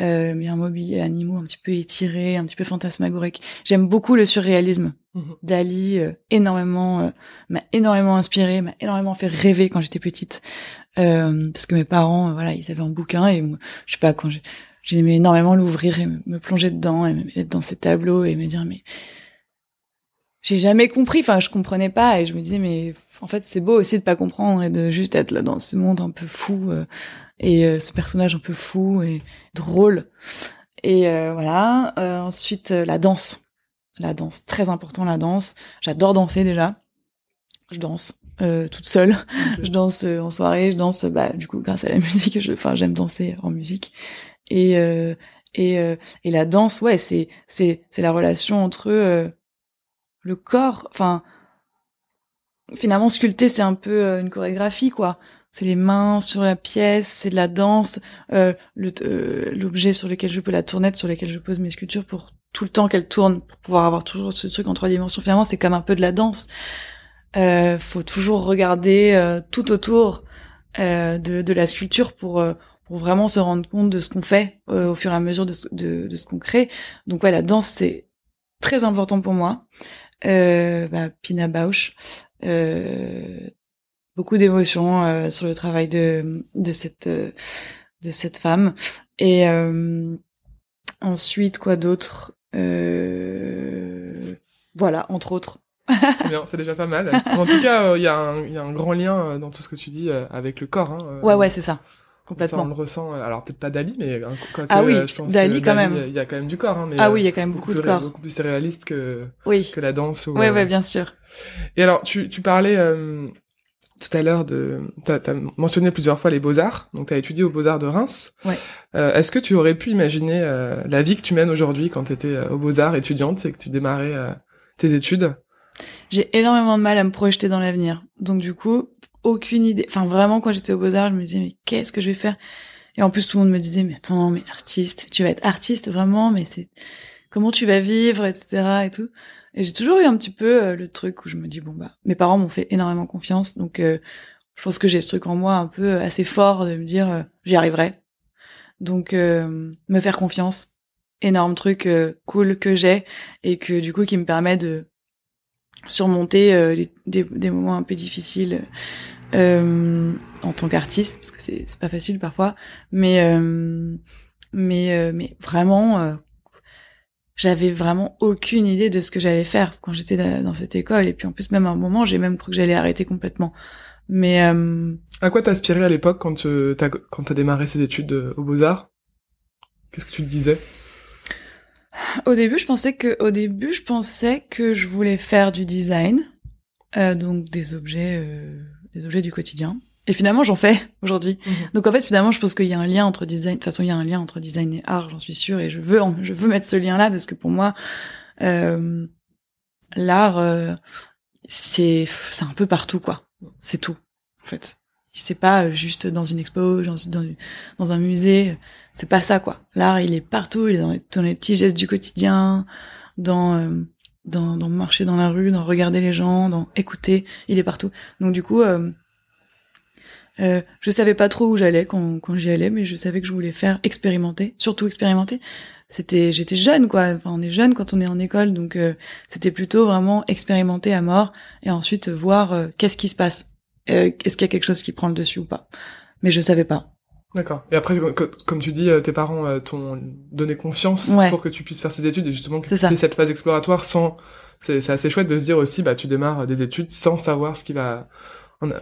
euh, mais un mobilier animaux un petit peu étiré, un petit peu fantasmagorique. J'aime beaucoup le surréalisme. Mhm. Dali, euh, énormément, euh, m'a énormément inspiré, m'a énormément fait rêver quand j'étais petite, euh, parce que mes parents, voilà, ils avaient un bouquin et je sais pas quand j'aimais énormément l'ouvrir et me, plonger dedans et être dans ces tableaux et me dire mais j'ai jamais compris, enfin je comprenais pas et je me disais mais en fait c'est beau aussi de pas comprendre et de juste être là dans ce monde un peu fou et euh, ce personnage un peu fou et drôle. Et euh, voilà. Euh, ensuite, la danse. La danse, très important la danse. J'adore danser déjà. Je danse toute seule. Je danse en soirée. Je danse, bah, du coup, grâce à la musique. Je, enfin, j'aime danser en musique. Et et et la danse, ouais, c'est c'est c'est la relation entre le corps. Enfin, finalement, sculpter, c'est un peu une chorégraphie, quoi c'est les mains sur la pièce, c'est de la danse, euh, euh, l'objet sur lequel je peux la tournette, sur lequel je pose mes sculptures pour tout le temps qu'elle tourne, pour pouvoir avoir toujours ce truc en trois dimensions. Finalement, c'est comme un peu de la danse. Euh, faut toujours regarder euh, tout autour de, de, la sculpture pour pour vraiment se rendre compte de ce qu'on fait au fur et à mesure de, de, de ce qu'on crée. Donc ouais, la danse c'est très important pour moi. Bah, Pina Bausch, euh, beaucoup d'émotions euh, sur le travail de de cette euh, de cette femme et euh, ensuite quoi d'autre? Voilà entre autres bien, c'est déjà pas mal. En tout cas, il y, y, a un grand lien dans tout ce que tu dis avec le corps. Hein, ouais, ouais, c'est ça. Complètement. Ça, on le ressent. Alors peut-être pas Dali, mais quoi ah oui, je pense Dali quand même. Il y a quand même du corps. Hein, mais ah oui, il y a quand même beaucoup, de corps. Beaucoup plus réaliste que oui. que la danse. Ou, ouais, ouais, bien sûr. Et alors, tu tu parlais tout à l'heure de tu as, mentionné plusieurs fois les beaux-arts donc tu as étudié aux beaux-arts de Reims ouais. euh, est-ce que tu aurais pu imaginer euh, la vie que tu mènes aujourd'hui quand tu étais euh, aux beaux-arts étudiante et que tu démarrais euh, tes études? J'ai énormément de mal à me projeter dans l'avenir donc du coup aucune idée. Enfin vraiment quand j'étais aux beaux-arts je me disais mais qu'est-ce que je vais faire? Et en plus tout le monde me disait mais attends mais artiste tu vas être artiste vraiment mais c'est comment tu vas vivre etc et tout. Et j'ai toujours eu un petit peu euh, le truc où je me dis bon bah mes parents m'ont fait énormément confiance, donc euh, je pense que j'ai ce truc en moi un peu assez fort de me dire euh, j'y arriverai. Donc me faire confiance, énorme truc cool que j'ai et que du coup qui me permet de surmonter des, moments un peu difficiles en tant qu'artiste parce que c'est pas facile parfois, mais mais mais vraiment j'avais vraiment aucune idée de ce que j'allais faire quand j'étais dans cette école. Et puis en plus, même à un moment, j'ai même cru que j'allais arrêter complètement. Mais euh... à quoi t'aspirais à l'époque quand tu as quand t'as démarré ces études euh, aux Beaux Arts Qu'est-ce que tu te disais? Au début, je pensais que au début, je pensais que je voulais faire du design, euh, donc des objets, euh, des objets du quotidien. Et finalement, j'en fais aujourd'hui. Mhm. Donc en fait, finalement, je pense qu'il y a un lien entre design. De toute façon, il y a un lien entre design et art, j'en suis sûre. Et je veux, je veux mettre ce lien-là parce que pour moi, euh, l'art, euh, c'est, c'est un peu partout, quoi. C'est tout, en fait. c'est pas juste dans une expo, dans, un musée. C'est pas ça, quoi. L'art, il est partout. Il est dans les, dans les petits gestes du quotidien, dans, euh, dans, marcher dans la rue, dans regarder les gens, dans écouter. Il est partout. Donc, du coup, euh, euh, je savais pas trop où j'allais quand, quand j'y allais, mais je savais que je voulais faire expérimenter, surtout expérimenter. C'était, j'étais jeune quoi. Enfin, on est jeune quand on est en école, donc euh, c'était plutôt vraiment expérimenter à mort et ensuite voir euh, qu'est-ce qui se passe. Euh, est-ce qu'il y a quelque chose qui prend le dessus ou pas Mais je savais pas. D'accord. Et après, comme tu dis, tes parents t'ont donné confiance pour que tu puisses faire ces études et justement que tu cette phase exploratoire sans. C'est assez chouette de se dire aussi, bah tu démarres des études sans savoir ce qui va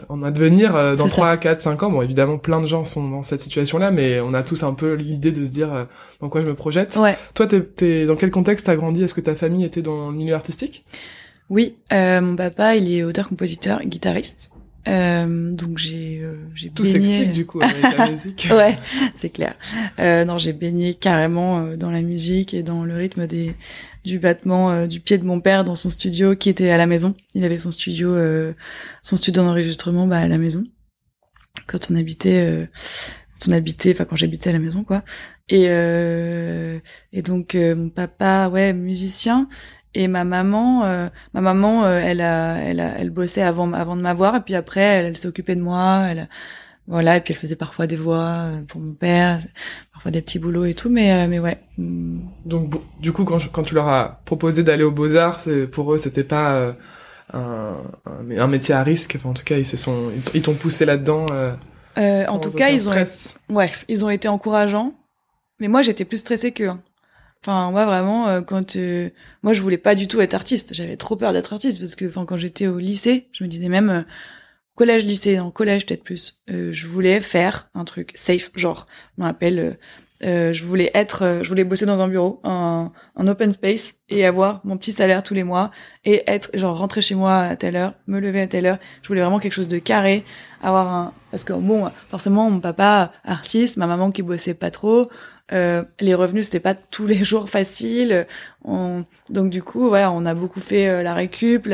en, advenir euh, dans 3, 4, 5 ans. Bon, évidemment, plein de gens sont dans cette situation-là, mais on a tous un peu l'idée de se dire euh, dans quoi je me projette. Ouais. Toi, t'es, t'es, dans quel contexte t'as grandi? Est-ce que ta famille était dans le milieu artistique? Oui, euh, mon papa, il est auteur-compositeur, guitariste. Euh, donc j'ai euh, j'ai tout s'explique du coup avec la musique. ouais, c'est clair. Euh, non, j'ai baigné carrément euh, dans la musique et dans le rythme des du battement euh, du pied de mon père dans son studio qui était à la maison. Il avait son studio son studio d'enregistrement bah à la maison quand on habitait quand on habitait enfin quand j'habitais à la maison quoi. Et et donc mon papa ouais musicien et ma maman, euh, ma maman, euh, elle a, elle a, elle bossait avant, avant de m'avoir, et puis après, elle, occupée de moi, elle, voilà, et puis elle faisait parfois des voix euh, pour mon père, parfois des petits boulots et tout, mais, mais ouais. Mm. Donc, du coup, quand, quand tu leur as proposé d'aller aux Beaux Arts, pour eux, c'était pas un, un, métier à risque. Enfin, en tout cas, ils se sont, ils t'ont poussé là-dedans. en tout cas, ils ont, ouais, ils ont été encourageants, mais moi, j'étais plus stressée qu'eux. Hein. Enfin, moi vraiment, euh, quand euh, moi je voulais pas du tout être artiste, j'avais trop peur d'être artiste parce que, enfin, quand j'étais au lycée, je me disais même euh, collège, lycée, en collège peut-être plus, je voulais faire un truc safe, genre, on m'appelle, je voulais être, je voulais bosser dans un bureau, un, un open space et avoir mon petit salaire tous les mois et être, genre, rentrer chez moi à telle heure, me lever à telle heure. Je voulais vraiment quelque chose de carré, avoir un, parce que bon, forcément, mon papa artiste, ma maman qui bossait pas trop. Euh, les revenus c'était pas tous les jours facile. On... Donc du coup voilà, on a beaucoup fait euh, la récup.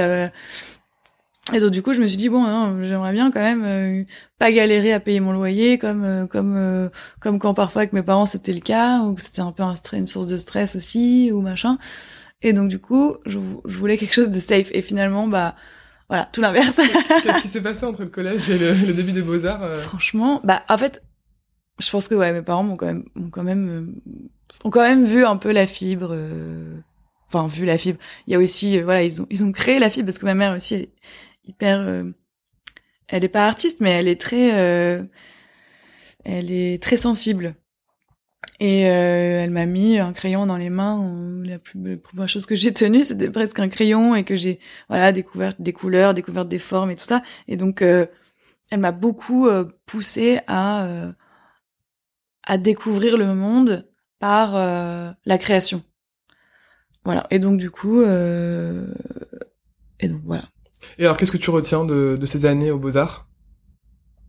Et donc du coup je me suis dit bon, hein, j'aimerais bien quand même euh, pas galérer à payer mon loyer comme comme comme quand parfois avec mes parents c'était le cas ou que c'était un peu un une source de stress aussi ou machin. Et donc du coup je, je voulais quelque chose de safe. Et finalement bah voilà, tout l'inverse. Qu'est-ce qui s'est passé entre le collège et le, le début des beaux-arts Franchement, bah en fait, je pense que ouais, mes parents m'ont quand même, ont quand même, euh, ont quand même vu un peu la fibre. Euh, enfin, vu la fibre. Il y a aussi, euh, voilà, ils ont, ils ont créé la fibre parce que ma mère aussi est hyper. elle est pas artiste, mais elle est très, elle est très sensible. Et elle m'a mis un crayon dans les mains. La plus première chose que j'ai tenue, c'était presque un crayon et que j'ai, voilà, découvert des couleurs, découvert des formes et tout ça. Et donc, elle m'a beaucoup poussé à à découvrir le monde par euh, la création. Voilà. Et donc du coup, euh... et donc voilà. Et alors, qu'est-ce que tu retiens de, de ces années aux Beaux Arts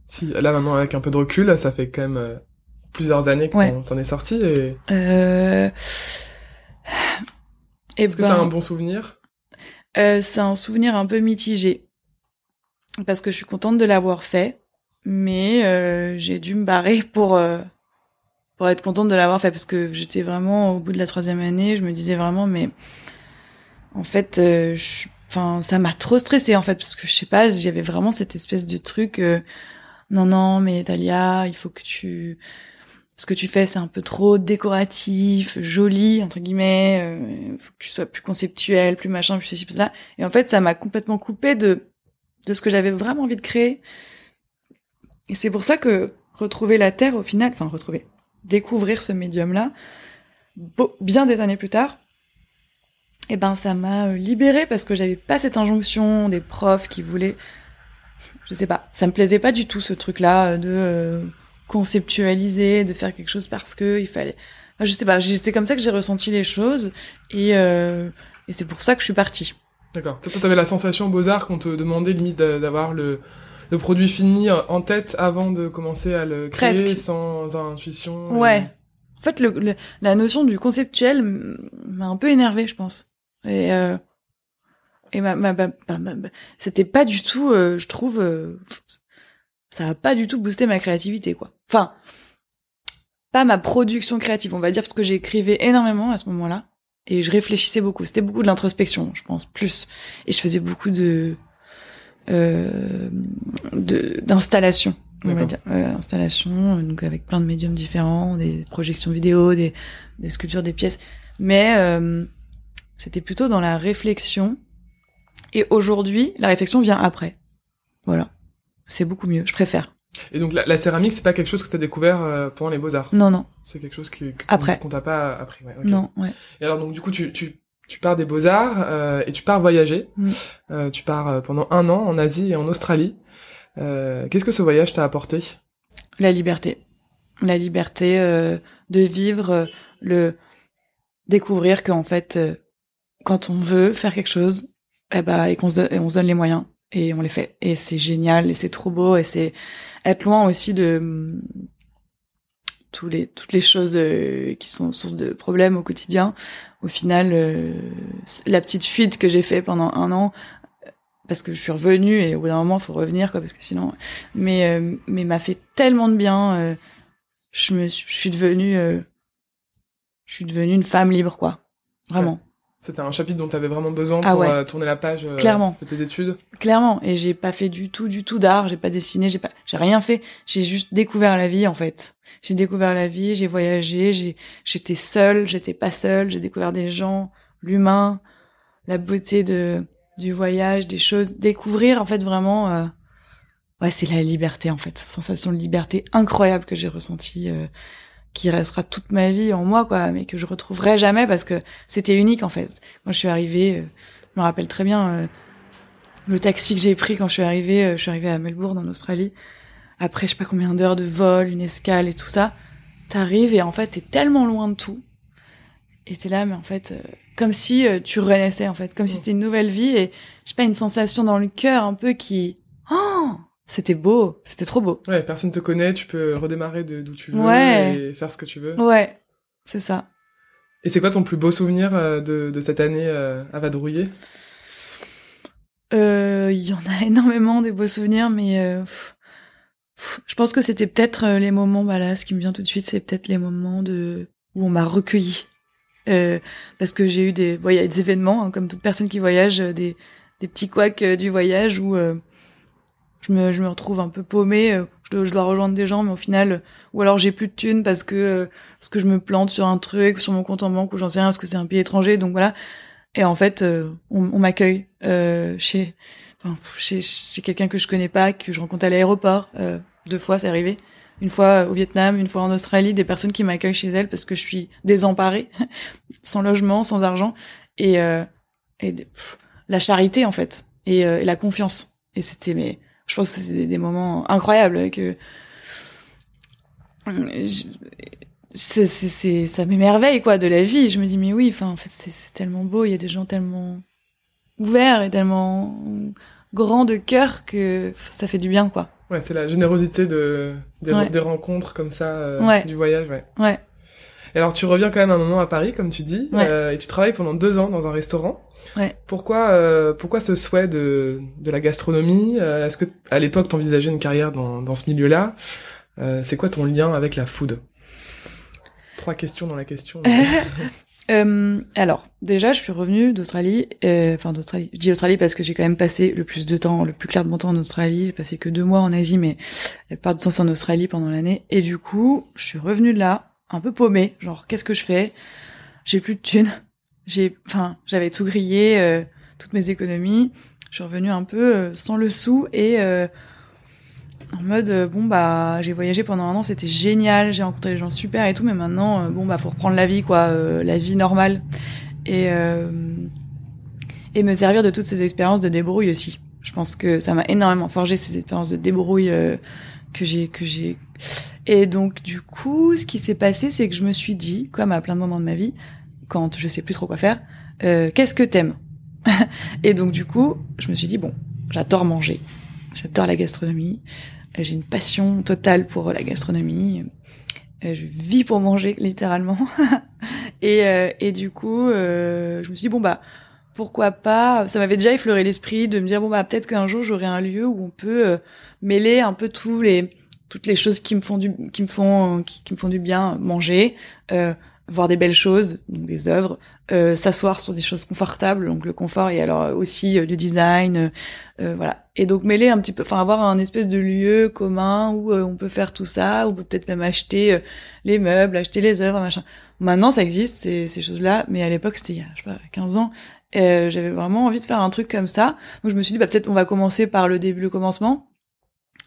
Si là maintenant avec un peu de recul, ça fait quand même euh, plusieurs années que t'en es sorti. Et... Euh... Est-ce que c'est ben, un bon souvenir? C'est un souvenir un peu mitigé parce que je suis contente de l'avoir fait, mais j'ai dû me barrer pour pour être contente de l'avoir fait parce que j'étais vraiment au bout de la troisième année, je me disais vraiment mais en fait, euh, enfin ça m'a trop stressée en fait parce que je sais pas, j'avais vraiment cette espèce de truc euh, non non mais Talia, il faut que tu ce que tu fais c'est un peu trop décoratif, joli entre guillemets, euh, faut que tu sois plus conceptuel, plus machin, plus ceci plus là et en fait ça m'a complètement coupé de de ce que j'avais vraiment envie de créer. Et c'est pour ça que retrouver la terre au final, enfin retrouver découvrir ce médium-là, bien des années plus tard, et eh ben ça m'a euh, libérée parce que j'avais pas cette injonction des profs qui voulaient, je sais pas, ça me plaisait pas du tout ce truc-là euh, de euh, conceptualiser, de faire quelque chose parce que il fallait, je sais pas, c'est comme ça que j'ai ressenti les choses et, et c'est pour ça que je suis partie. D'accord. Toi, t'avais la sensation Beaux Arts qu'on te demandait limite d'avoir le le produit fini en tête avant de commencer à le créer sans intuition. Ouais. En fait, le, la notion du conceptuel m'a un peu énervé, je pense. Et euh, et ma, ma, c'était pas du tout, euh, je trouve. Euh, ça a pas du tout boosté ma créativité, quoi. Enfin, pas ma production créative, on va dire, parce que j'écrivais énormément à ce moment-là et je réfléchissais beaucoup. C'était beaucoup de l'introspection, je pense, plus. Et je faisais beaucoup de d'installation, on va dire, euh, installation, donc avec plein de médiums différents, des projections vidéo, des, des sculptures, des pièces. Mais euh, c'était plutôt dans la réflexion. Et aujourd'hui, la réflexion vient après. Voilà, c'est beaucoup mieux. Je préfère. Et donc la, céramique, c'est pas quelque chose que tu as découvert euh, pendant les beaux arts. Non, non. C'est quelque chose qui après qu'on t'a pas appris. Ouais, Non, ouais. Et alors donc du coup, tu, tu tu pars des beaux-arts euh, et tu pars voyager. Mm. Euh, tu pars euh, pendant un an en Asie et en Australie. Euh, Qu'est-ce que ce voyage t'a apporté? La liberté. La liberté de vivre, le découvrir qu'en fait, quand on veut faire quelque chose, eh ben, et qu'on se, on se donne les moyens et on les fait. Et c'est génial et c'est trop beau et c'est être loin aussi de tous les toutes les choses qui sont source de problèmes au quotidien. Au final, euh, la petite fuite que j'ai fait pendant un an, parce que je suis revenue et au bout d'un moment, faut revenir quoi, parce que sinon, mais euh, mais m'a fait tellement de bien. je me je suis devenue je suis devenue une femme libre quoi, vraiment. C'était un chapitre dont tu avais vraiment besoin ah pour euh, tourner la page euh, Clairement. de tes études. Clairement. Et j'ai pas fait du tout, du tout d'art. J'ai pas dessiné. J'ai pas, j'ai rien fait. J'ai juste découvert la vie en fait. J'ai découvert la vie. J'ai voyagé. J'ai, j'étais seule. J'étais pas seule. J'ai découvert des gens, l'humain, la beauté de du voyage, des choses. Découvrir en fait vraiment. Euh, ouais, c'est la liberté en fait. Sensation de liberté incroyable que j'ai ressentie qui restera toute ma vie en moi, quoi, mais que je retrouverai jamais parce que c'était unique en fait. Quand je suis arrivée, euh, je me rappelle très bien euh, le taxi que j'ai pris quand je suis arrivée. Euh, je suis arrivée à Melbourne en Australie. Après, je sais pas combien d'heures de vol, une escale et tout ça. T'arrives et en fait, t'es tellement loin de tout. Et t'es là, mais en fait, comme si tu renaissais en fait, comme si c'était une nouvelle vie et je sais pas une sensation dans le cœur un peu qui, oh, c'était beau, c'était trop beau. Ouais, personne te connaît, tu peux redémarrer d'où tu veux et faire ce que tu veux. Ouais, c'est ça. Et c'est quoi ton plus beau souvenir euh, de, de cette année euh, à vadrouiller? Euh, Il y en a énormément des beaux souvenirs, mais je pense que c'était peut-être les moments, bah là, ce qui me vient tout de suite, c'est peut-être les moments de où on m'a recueilli. parce que j'ai eu des, bon, y a des événements, hein, comme toute personne qui voyage, des, des petits couacs du voyage où je me, je me retrouve un peu paumée. Euh, je, je, dois rejoindre des gens, mais au final, ou alors j'ai plus de thunes parce que euh, parce que je me plante sur un truc, sur mon compte en banque ou j'en sais rien parce que c'est un pays étranger. Donc voilà. Et en fait, euh, on, on m'accueille chez, enfin, chez chez quelqu'un que je connais pas, que je rencontre à l'aéroport. deux fois, c'est arrivé. Une fois au Vietnam, une fois en Australie, des personnes qui m'accueillent chez elles parce que je suis désemparée, sans logement, sans argent, et, et la charité en fait, et, et la confiance. Et c'était mais je pense que c'est des moments incroyables que c'est c'est ça m'émerveille quoi de la vie. Je me dis mais oui enfin en fait c'est tellement beau. Il y a des gens tellement ouverts et tellement grands de cœur que ça fait du bien quoi. Ouais c'est la générosité de des, rencontres comme ça euh, du voyage ouais. Ouais et alors tu reviens quand même un moment à Paris comme tu dis euh, et tu travailles pendant deux ans dans un restaurant Ouais. Pourquoi, euh, pourquoi ce souhait de, de la gastronomie euh, Est-ce que à l'époque t'envisageais une carrière dans, dans ce milieu-là euh, C'est quoi ton lien avec la food? Trois questions dans la question. Euh, alors, déjà, je suis revenue d'Australie, euh, enfin d'Australie. Je dis Australie parce que j'ai quand même passé le plus de temps, le plus clair de mon temps en Australie. J'ai passé que deux mois en Asie, mais la plupart du temps c'est en Australie pendant l'année. Et du coup, je suis revenue de là, un peu paumée. Genre, qu'est-ce que je fais? J'ai plus de thunes j'ai, enfin, j'avais tout grillé, euh, toutes mes économies. Je suis revenue un peu euh, sans le sou et euh, en mode bon bah j'ai voyagé pendant un an, c'était génial, j'ai rencontré des gens super et tout, mais maintenant bon bah faut reprendre la vie quoi, la vie normale et et me servir de toutes ces expériences de débrouille aussi. Je pense que ça m'a énormément forgé ces expériences de débrouille que j'ai que j'ai et donc du coup ce qui s'est passé c'est que je me suis dit comme à plein de moments de ma vie quand je sais plus trop quoi faire, euh, qu'est-ce que t'aimes Et donc du coup, je me suis dit bon, j'adore manger, j'adore la gastronomie, euh, j'ai une passion totale pour la gastronomie, euh, je vis pour manger littéralement. et, et du coup, je me suis dit bon bah pourquoi pas? Ça m'avait déjà effleuré l'esprit de me dire bon bah peut-être qu'un jour j'aurai un lieu où on peut euh, mêler un peu tous les toutes les choses qui me font du qui me font qui, me font du bien, manger, euh, voir des belles choses, donc des œuvres, euh, s'asseoir sur des choses confortables, donc le confort et alors aussi du design, voilà. Et donc mêler un petit peu, enfin avoir un espèce de lieu commun où on peut faire tout ça, on peut peut-être même acheter les meubles, acheter les œuvres, machin. Maintenant, ça existe ces, ces choses-là, mais à l'époque, c'était il y a je sais pas 15 ans. Euh, j'avais vraiment envie de faire un truc comme ça. Donc je me suis dit bah peut-être on va commencer par le début, le commencement.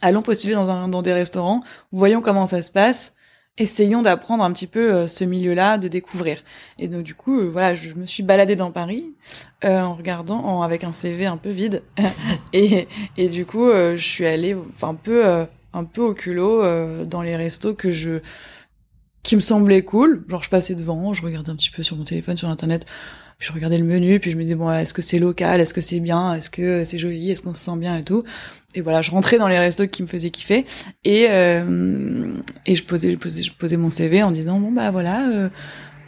Allons postuler dans un dans des restaurants, voyons comment ça se passe. Essayons d'apprendre un petit peu euh, ce milieu-là, de découvrir. Et donc du coup, euh, voilà, je me suis baladée dans Paris euh, en regardant, en, avec un CV un peu vide, et, et du coup, je suis allée, un peu, un peu au culot dans les restos que je, qui me semblaient cool. Genre je passais devant, je regardais un petit peu sur mon téléphone, sur internet je regardais le menu, puis je me disais bon, est-ce que c'est local, est-ce que c'est bien, est-ce que c'est joli, est-ce qu'on se sent bien et tout. Et voilà, je rentrais dans les restos qui me faisaient kiffer et euh, et je posais, je posais, je posais mon CV en disant bon bah voilà. Euh,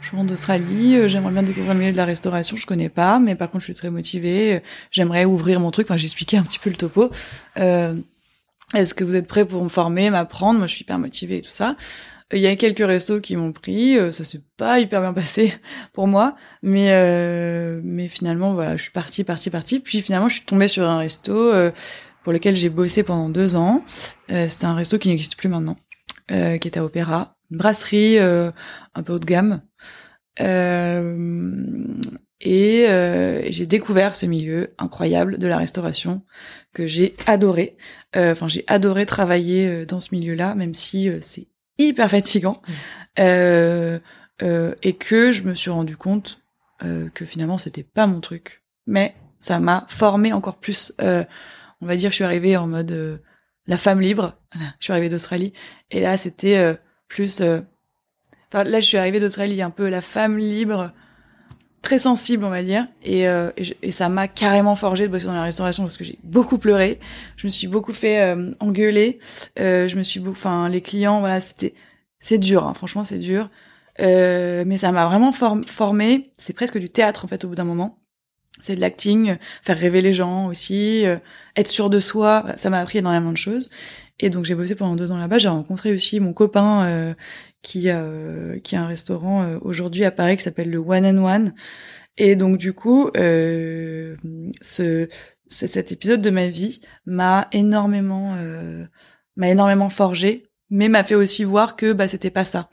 je rentre d'Australie, euh, j'aimerais bien découvrir le milieu de la restauration, je connais pas, mais par contre je suis très motivée, euh, j'aimerais ouvrir mon truc, enfin j'expliquais un petit peu le topo. Euh, Est-ce que vous êtes prêt pour me former, m'apprendre? Moi je suis hyper motivée et tout ça. Il y a quelques restos qui m'ont pris, euh, ça s'est pas hyper bien passé pour moi, mais euh, mais finalement voilà, je suis partie, partie, partie. Puis finalement, je suis tombée sur un resto euh, pour lequel j'ai bossé pendant deux ans. C'était un resto qui n'existe plus maintenant, qui était à Opéra, une brasserie un peu haut de gamme. et j'ai découvert ce milieu incroyable de la restauration que j'ai adoré. Enfin, j'ai adoré travailler dans ce milieu-là, même si c'est hyper fatigant. Mmh. euh, euh, et que je me suis rendu compte euh, que finalement c'était pas mon truc. Mais ça m'a formé encore plus. Euh, on va dire je suis arrivée en mode euh, la femme libre. Je suis arrivée d'Australie. Et là c'était euh, plus enfin là je suis arrivée d'Australie un peu la femme libre très sensible, on va dire, et, et, et ça m'a carrément forgé de bosser dans la restauration parce que j'ai beaucoup pleuré, je me suis beaucoup fait euh, engueuler, euh, je me suis, enfin les clients, voilà, c'était, c'est dur, hein, franchement c'est dur, euh, mais ça m'a vraiment formé. C'est presque du théâtre en fait au bout d'un moment. C'est de l'acting, faire rêver les gens aussi, être sûr de soi. Ça m'a appris énormément de choses. Et donc j'ai bossé pendant deux ans là-bas. J'ai rencontré aussi mon copain qui a qui a un restaurant euh, aujourd'hui à Paris qui s'appelle le One and One. Et donc du coup, euh, ce, cet épisode de ma vie m'a énormément euh, m'a énormément forgé, mais m'a fait aussi voir que bah c'était pas ça.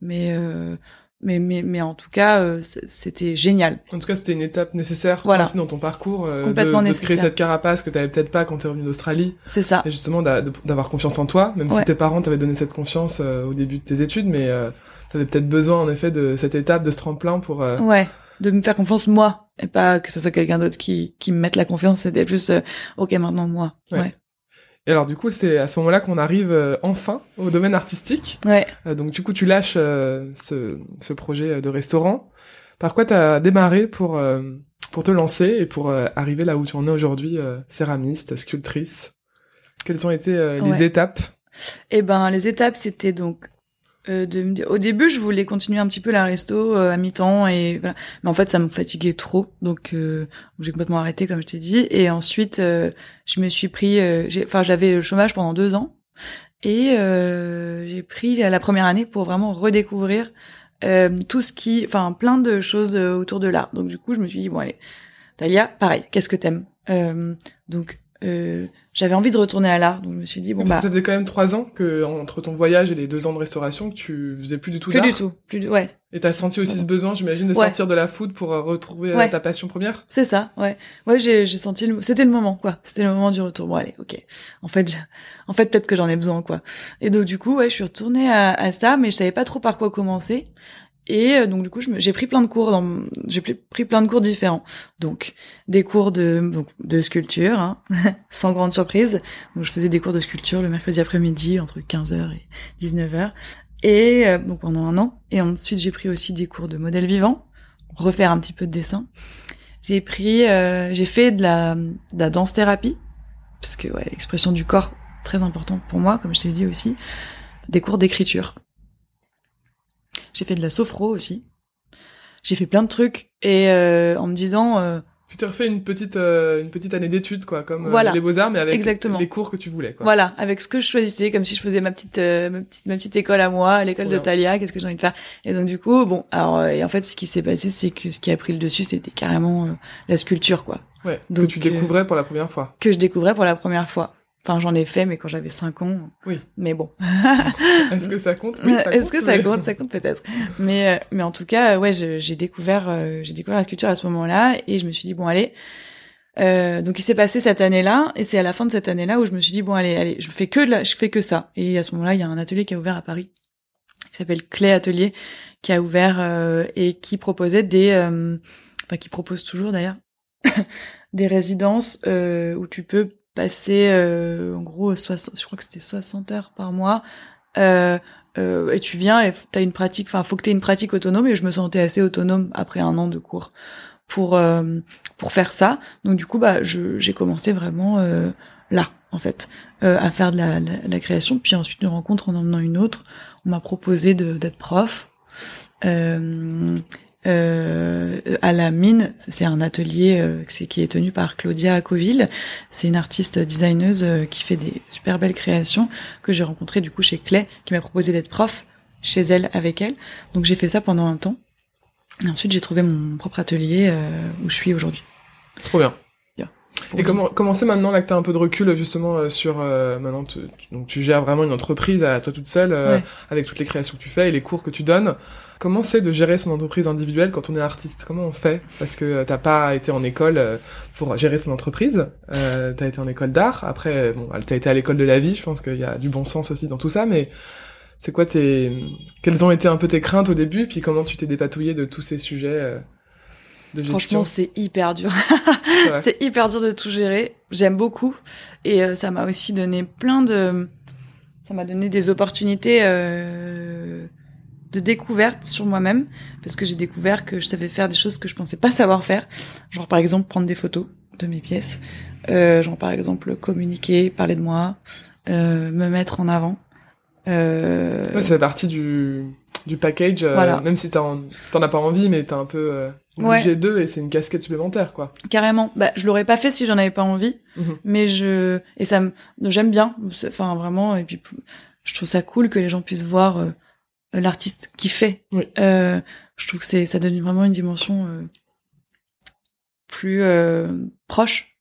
Mais euh, mais mais mais en tout cas euh, c'était génial. En tout cas, c'était une étape nécessaire voilà. dans ton parcours euh, Complètement de, de créer cette carapace que tu avais peut-être pas quand tu es revenu d'Australie. C'est ça. Et justement d'avoir confiance en toi, même si tes parents t'avaient donné cette confiance euh, au début de tes études, mais euh, tu avais peut-être besoin en effet de cette étape, de ce tremplin pour. Euh, ouais, de me faire confiance moi et pas que ce soit quelqu'un d'autre qui qui me mette la confiance. C'était plus ok maintenant moi. ouais. Et alors du coup, c'est à ce moment-là qu'on arrive euh, enfin au domaine artistique. Ouais. Euh, donc du coup, tu lâches euh, ce, ce, projet de restaurant. Par quoi t'as démarré pour pour te lancer et pour arriver là où tu en es aujourd'hui, céramiste, sculptrice? Quelles ont été les étapes? Eh ben, les étapes, c'était donc euh, de au début je voulais continuer un petit peu la resto euh, à mi-temps et voilà. mais en fait ça me fatiguait trop. Donc euh, j'ai complètement arrêté comme je t'ai dit. Et ensuite je me suis pris enfin j'avais le chômage pendant deux ans. Et j'ai pris la première année pour vraiment redécouvrir tout ce qui enfin plein de choses autour de l'art. Donc du coup je me suis dit bon allez Talia pareil qu'est-ce que t'aimes? Donc euh, j'avais envie de retourner à l'art, donc je me suis dit bon bah. Ça faisait quand même trois ans que entre ton voyage et les deux ans de restauration que tu faisais plus du tout d'art. Plus du tout, plus du... ouais. Et t'as senti aussi ce besoin, j'imagine, de sortir de la food pour euh, retrouver euh, ta passion première? C'est ça, ouais. Ouais, j'ai j'ai senti le... c'était le moment quoi. C'était le moment du retour. Bon allez, ok. En fait, en fait peut-être que j'en ai besoin quoi. Et donc du coup ouais, je suis retournée à, à ça, mais je savais pas trop par quoi commencer. Et euh, donc du coup, j'ai pris plein de cours j'ai pris plein de cours différents. Donc des cours de donc, de sculpture, hein, sans grande surprise. Donc je faisais des cours de sculpture le mercredi après-midi entre 15h et 19h. Et euh, donc pendant un an. Et ensuite j'ai pris aussi des cours de modèle vivant, refaire un petit peu de dessin. J'ai pris, euh, j'ai fait de la, de la danse thérapie, parce que ouais, l'expression du corps très importante pour moi, comme je t'ai dit aussi. Des cours d'écriture j'ai fait de la sophro aussi. J'ai fait plein de trucs et euh, en me disant, euh, Tu t'es refait une petite euh, une petite année d'études quoi, comme euh, les beaux arts, mais avec Exactement. les cours que tu voulais. Quoi. Voilà, avec ce que je choisissais, comme si je faisais ma petite euh, ma petite ma petite école à moi, l'école de Talia. Qu'est-ce que j'ai envie de faire? Et donc du coup, bon, alors et en fait, ce qui s'est passé, c'est que ce qui a pris le dessus, c'était carrément la sculpture, quoi. Ouais. Donc, que tu découvrais pour la première fois. Que je découvrais pour la première fois. Enfin, j'en ai fait, mais quand j'avais 5 ans. Oui. Mais bon. Est-ce que ça compte? Oui, Est-ce que ça compte? Ça compte peut-être. Mais mais en tout cas, ouais, j'ai découvert j'ai découvert la sculpture à ce moment-là et je me suis dit bon allez, euh, donc il s'est passé cette année-là, et c'est à la fin de cette année-là où je me suis dit bon allez allez, je fais que de la, je fais que ça. Et à ce moment-là, il y a un atelier qui a ouvert à Paris, qui s'appelle Clé Atelier, qui a ouvert euh, et qui proposait des, euh, enfin qui propose toujours d'ailleurs, des résidences euh, où tu peux passer en gros 60, je crois que c'était 60 heures par mois. et tu viens et t'as une pratique, enfin faut que t'aies une pratique autonome et je me sentais assez autonome après un an de cours pour euh, pour faire ça. Donc du coup, bah, j'ai commencé vraiment euh, là, en fait, euh, à faire de la, la, création. Puis ensuite, une rencontre en emmenant une autre, on m'a proposé d'être prof. Euh, euh, à la mine, c'est un atelier euh, qui est tenu par Claudia Coville. C'est une artiste designeuse qui fait des super belles créations que j'ai rencontré du coup chez Clay, qui m'a proposé d'être prof chez elle avec elle. Donc j'ai fait ça pendant un temps. Et ensuite, j'ai trouvé mon propre atelier euh, où je suis aujourd'hui. Trop bien. Et comment comment c'est maintenant là que tu as un peu de recul justement euh, sur euh, maintenant tu, donc tu gères vraiment une entreprise à toi toute seule avec toutes les créations que tu fais et les cours que tu donnes. Comment c'est de gérer son entreprise individuelle quand on est artiste? Comment on fait? Parce que t'as pas été en école pour gérer son entreprise. Euh, t'as été en école d'art. Après, bon, t'as été à l'école de la vie. Je pense qu'il y a du bon sens aussi dans tout ça, mais c'est quoi tes, quelles ont été un peu tes craintes au début, puis comment tu t'es dépatouillé de tous ces sujets euh, de gestion Franchement, c'est hyper dur. c'est hyper dur de tout gérer. J'aime beaucoup, et euh, ça m'a aussi donné plein de, ça m'a donné des opportunités euh, de découverte sur moi-même, parce que j'ai découvert que je savais faire des choses que je pensais pas savoir faire, genre par exemple prendre des photos de mes pièces, genre par exemple communiquer, parler de moi, me mettre en avant. Euh... Ouais, fait partie du, du package, euh, même si t'en as pas envie, mais t'es un peu euh, obligé d'eux et c'est une casquette supplémentaire, quoi. Carrément. Bah, je l'aurais pas fait si j'en avais pas envie, mhm. mais je et ça me j'aime bien. Enfin, vraiment. Et puis, je trouve ça cool que les gens puissent voir euh, l'artiste qui fait. Euh, je trouve que c'est ça donne vraiment une dimension plus proche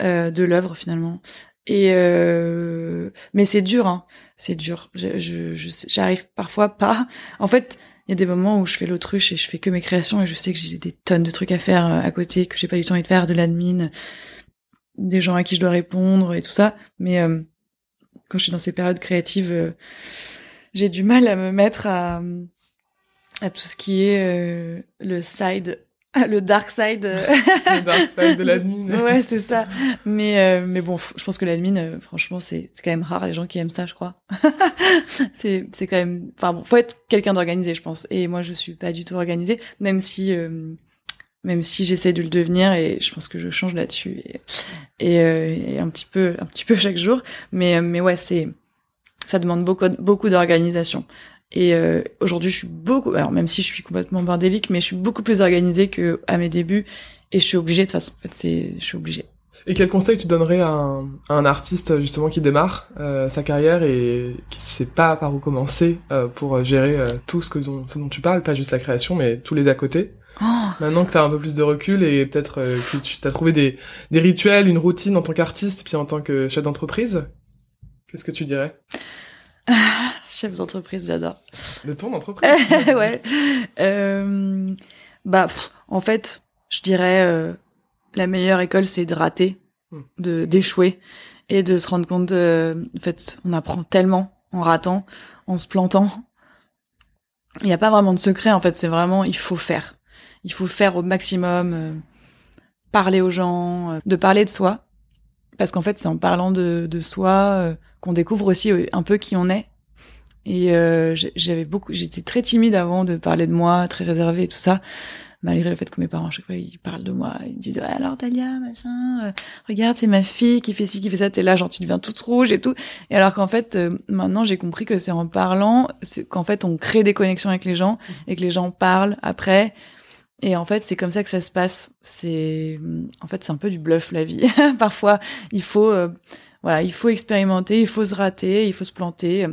de l'œuvre finalement. Et euh, mais c'est dur, hein. C'est dur. Je, je, j'arrive parfois pas. En fait, il y a des moments où je fais l'autruche et je fais que mes créations et je sais que j'ai des tonnes de trucs à faire euh, à côté que j'ai pas du temps de faire, de l'admin, des gens à qui je dois répondre et tout ça. Mais euh, quand je suis dans ces périodes créatives, j'ai du mal à me mettre à à tout ce qui est le side le dark side. Euh. le dark side de l'admin. ouais, c'est ça. Mais euh, mais bon, je pense que l'admin, euh, franchement, c'est c'est quand même rare les gens qui aiment ça, je crois. c'est c'est quand même. Enfin bon, faut être quelqu'un d'organisé, je pense. Et moi, je suis pas du tout organisée, même si même si j'essaie de le devenir et je pense que je change là-dessus et, et, un petit peu un petit peu chaque jour. Mais mais ouais, c'est ça demande beaucoup beaucoup d'organisation. Et euh, aujourd'hui, je suis beaucoup, alors même si je suis complètement bordélique, mais je suis beaucoup plus organisée que à mes débuts, et je suis obligée de toute façon. En fait, c'est, je suis obligée. Et quel conseil tu donnerais à un, à un artiste justement qui démarre euh, sa carrière et qui sait pas par où commencer euh, pour gérer euh, tout ce, que dont, ce dont tu parles, pas juste la création, mais tous les à côté? Oh. Maintenant que tu as un peu plus de recul et peut-être euh, que tu as trouvé des, des rituels, une routine en tant qu'artiste, puis en tant que chef d'entreprise, qu'est-ce que tu dirais? Chef d'entreprise, j'adore. De ton entreprise Ouais. Euh, bah, en fait, je dirais euh, la meilleure école, c'est de rater, hmm. de d'échouer et de se rendre compte. De, en fait, on apprend tellement en ratant, en se plantant. Il n'y a pas vraiment de secret. En fait, c'est vraiment il faut faire. Il faut faire au maximum, euh, parler aux gens, euh, de parler de soi, parce qu'en fait, c'est en parlant de, de soi euh, qu'on découvre aussi un peu qui on est et euh, j'avais beaucoup, j'étais très timide avant de parler de moi, très réservée et tout ça, malgré le fait que mes parents à chaque fois ils parlent de moi, ils disent ouais, alors Talia machin, euh, regarde c'est ma fille qui fait ci qui fait ça, t'es là genre tu deviens toute rouge et tout. Et alors qu'en fait euh, maintenant j'ai compris que c'est en parlant, qu'en fait on crée des connexions avec les gens et que les gens parlent après et en fait, c'est comme ça que ça se passe. C'est, en fait, c'est un peu du bluff la vie. Parfois, il faut, euh, voilà, il faut expérimenter, il faut se rater, il faut se planter,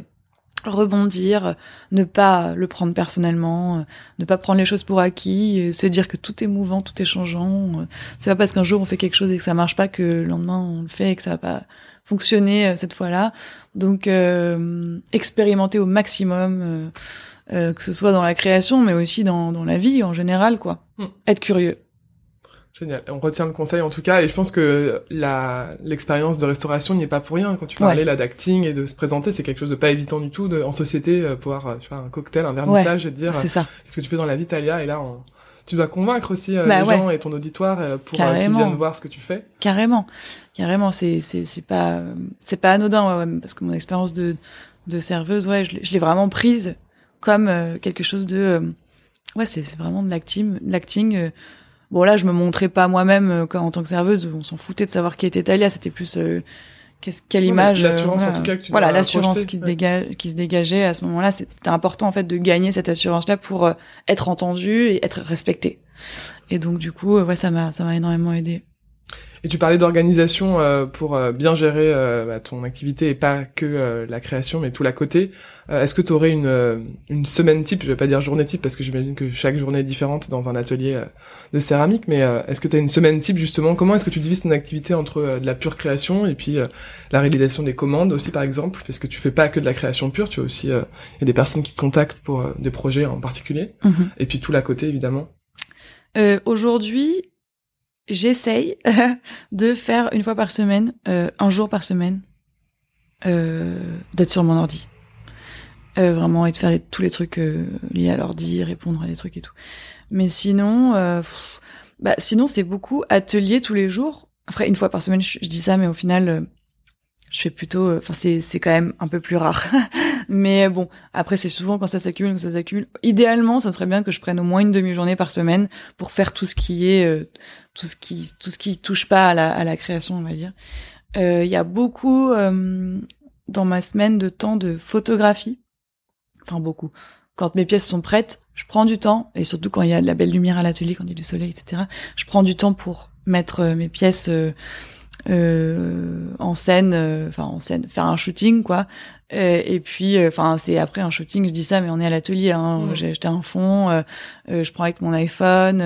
rebondir, ne pas le prendre personnellement, ne pas prendre les choses pour acquis, se dire que tout est mouvant, tout est changeant. C'est pas parce qu'un jour on fait quelque chose et que ça marche pas que le lendemain on le fait et que ça va pas fonctionner cette fois-là. Donc, euh, expérimenter au maximum euh, que ce soit dans la création, mais aussi dans, dans la vie en général, quoi. Hmm. Être curieux. Génial. On retient le conseil en tout cas, et je pense que la l'expérience de restauration n'y est pas pour rien. Quand tu parlais là d'acting et de se présenter, c'est quelque chose de pas évident du tout de, en société, euh, pouvoir euh, tu vois, un cocktail, un vernissage, et dire c'est ça. ce que tu fais dans la vie, Talia, et là tu dois convaincre aussi bah les gens et ton auditoire pour qu'ils viennent voir ce que tu fais. Carrément, carrément. C'est c'est c'est pas c'est pas anodin parce que mon expérience de de serveuse, ouais, je l'ai vraiment prise comme euh, quelque chose de euh, ouais c'est vraiment de l'acting l'acting euh. Bon là je me montrais pas moi-même en tant que serveuse. On s'en foutait de savoir qui était Talia c'était plus qu'est-ce quelle image l'assurance en tout cas que tu voilà l'assurance qui dégage qui se dégageait à ce moment-là. C'était important en fait de gagner cette assurance là pour être entendu et être respecté. Et donc du coup ouais ça m'a ça m'a énormément aidé et tu parlais d'organisation euh, pour euh, bien gérer euh, bah, ton activité et pas que la création, mais tout l'à côté. Est-ce que tu aurais une, une semaine type, je vais pas dire journée type parce que j'imagine que chaque journée est différente dans un atelier de céramique, mais est-ce que tu as une semaine type justement? Comment est-ce que tu divises ton activité entre de la pure création et puis la réalisation des commandes aussi par exemple? Parce que tu fais pas que de la création pure, tu as aussi il y a des personnes qui te contactent pour des projets en particulier, mhm. et puis tout l'à côté évidemment. Aujourd'hui, j'essaye de faire une fois par semaine, euh, un jour par semaine, euh, d'être sur mon ordi. Euh, vraiment, et de faire tous les trucs euh, liés à l'ordi, répondre à des trucs et tout. Mais sinon, euh, bah, sinon c'est beaucoup atelier tous les jours. Après, une fois par semaine, je, je dis ça, mais au final, je fais plutôt enfin c'est quand même un peu plus rare mais bon après c'est souvent quand ça s'accumule que ça s'accumule. Idéalement ça serait bien que je prenne au moins une demi-journée par semaine pour faire tout ce qui est euh, tout ce qui tout ce qui touche pas à la à la création on va dire. Euh, il y a beaucoup euh, dans ma semaine de temps de photographie. Enfin beaucoup. Quand mes pièces sont prêtes je prends du temps et surtout quand il y a de la belle lumière à l'atelier quand il y a du soleil etc je prends du temps pour mettre mes pièces en scène, enfin en scène, faire un shooting quoi. Euh, et puis, enfin c'est après un shooting, je dis ça, mais on est à l'atelier. Hein, mm. J'ai acheté un fond, je prends avec mon iPhone,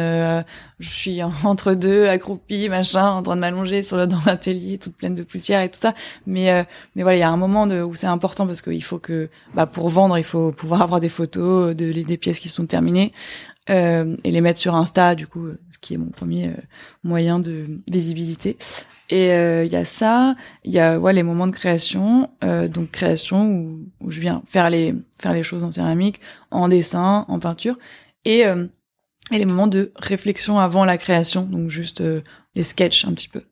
je suis entre deux, accroupie, machin, en train de m'allonger sur le dans l'atelier, toute pleine de poussière et tout ça. Mais mais voilà, il y a un moment de, où c'est important parce qu'il faut que, bah pour vendre, il faut pouvoir avoir des photos de des pièces qui sont terminées. Euh, et les mettre sur Insta, du coup, ce qui est mon premier moyen de visibilité. Et il euh, y a ça, il y a ouais les moments de création, euh, donc création où, où, je viens faire les faire les choses en céramique, en dessin, en peinture, et euh, et les moments de réflexion avant la création, donc juste les sketchs un petit peu.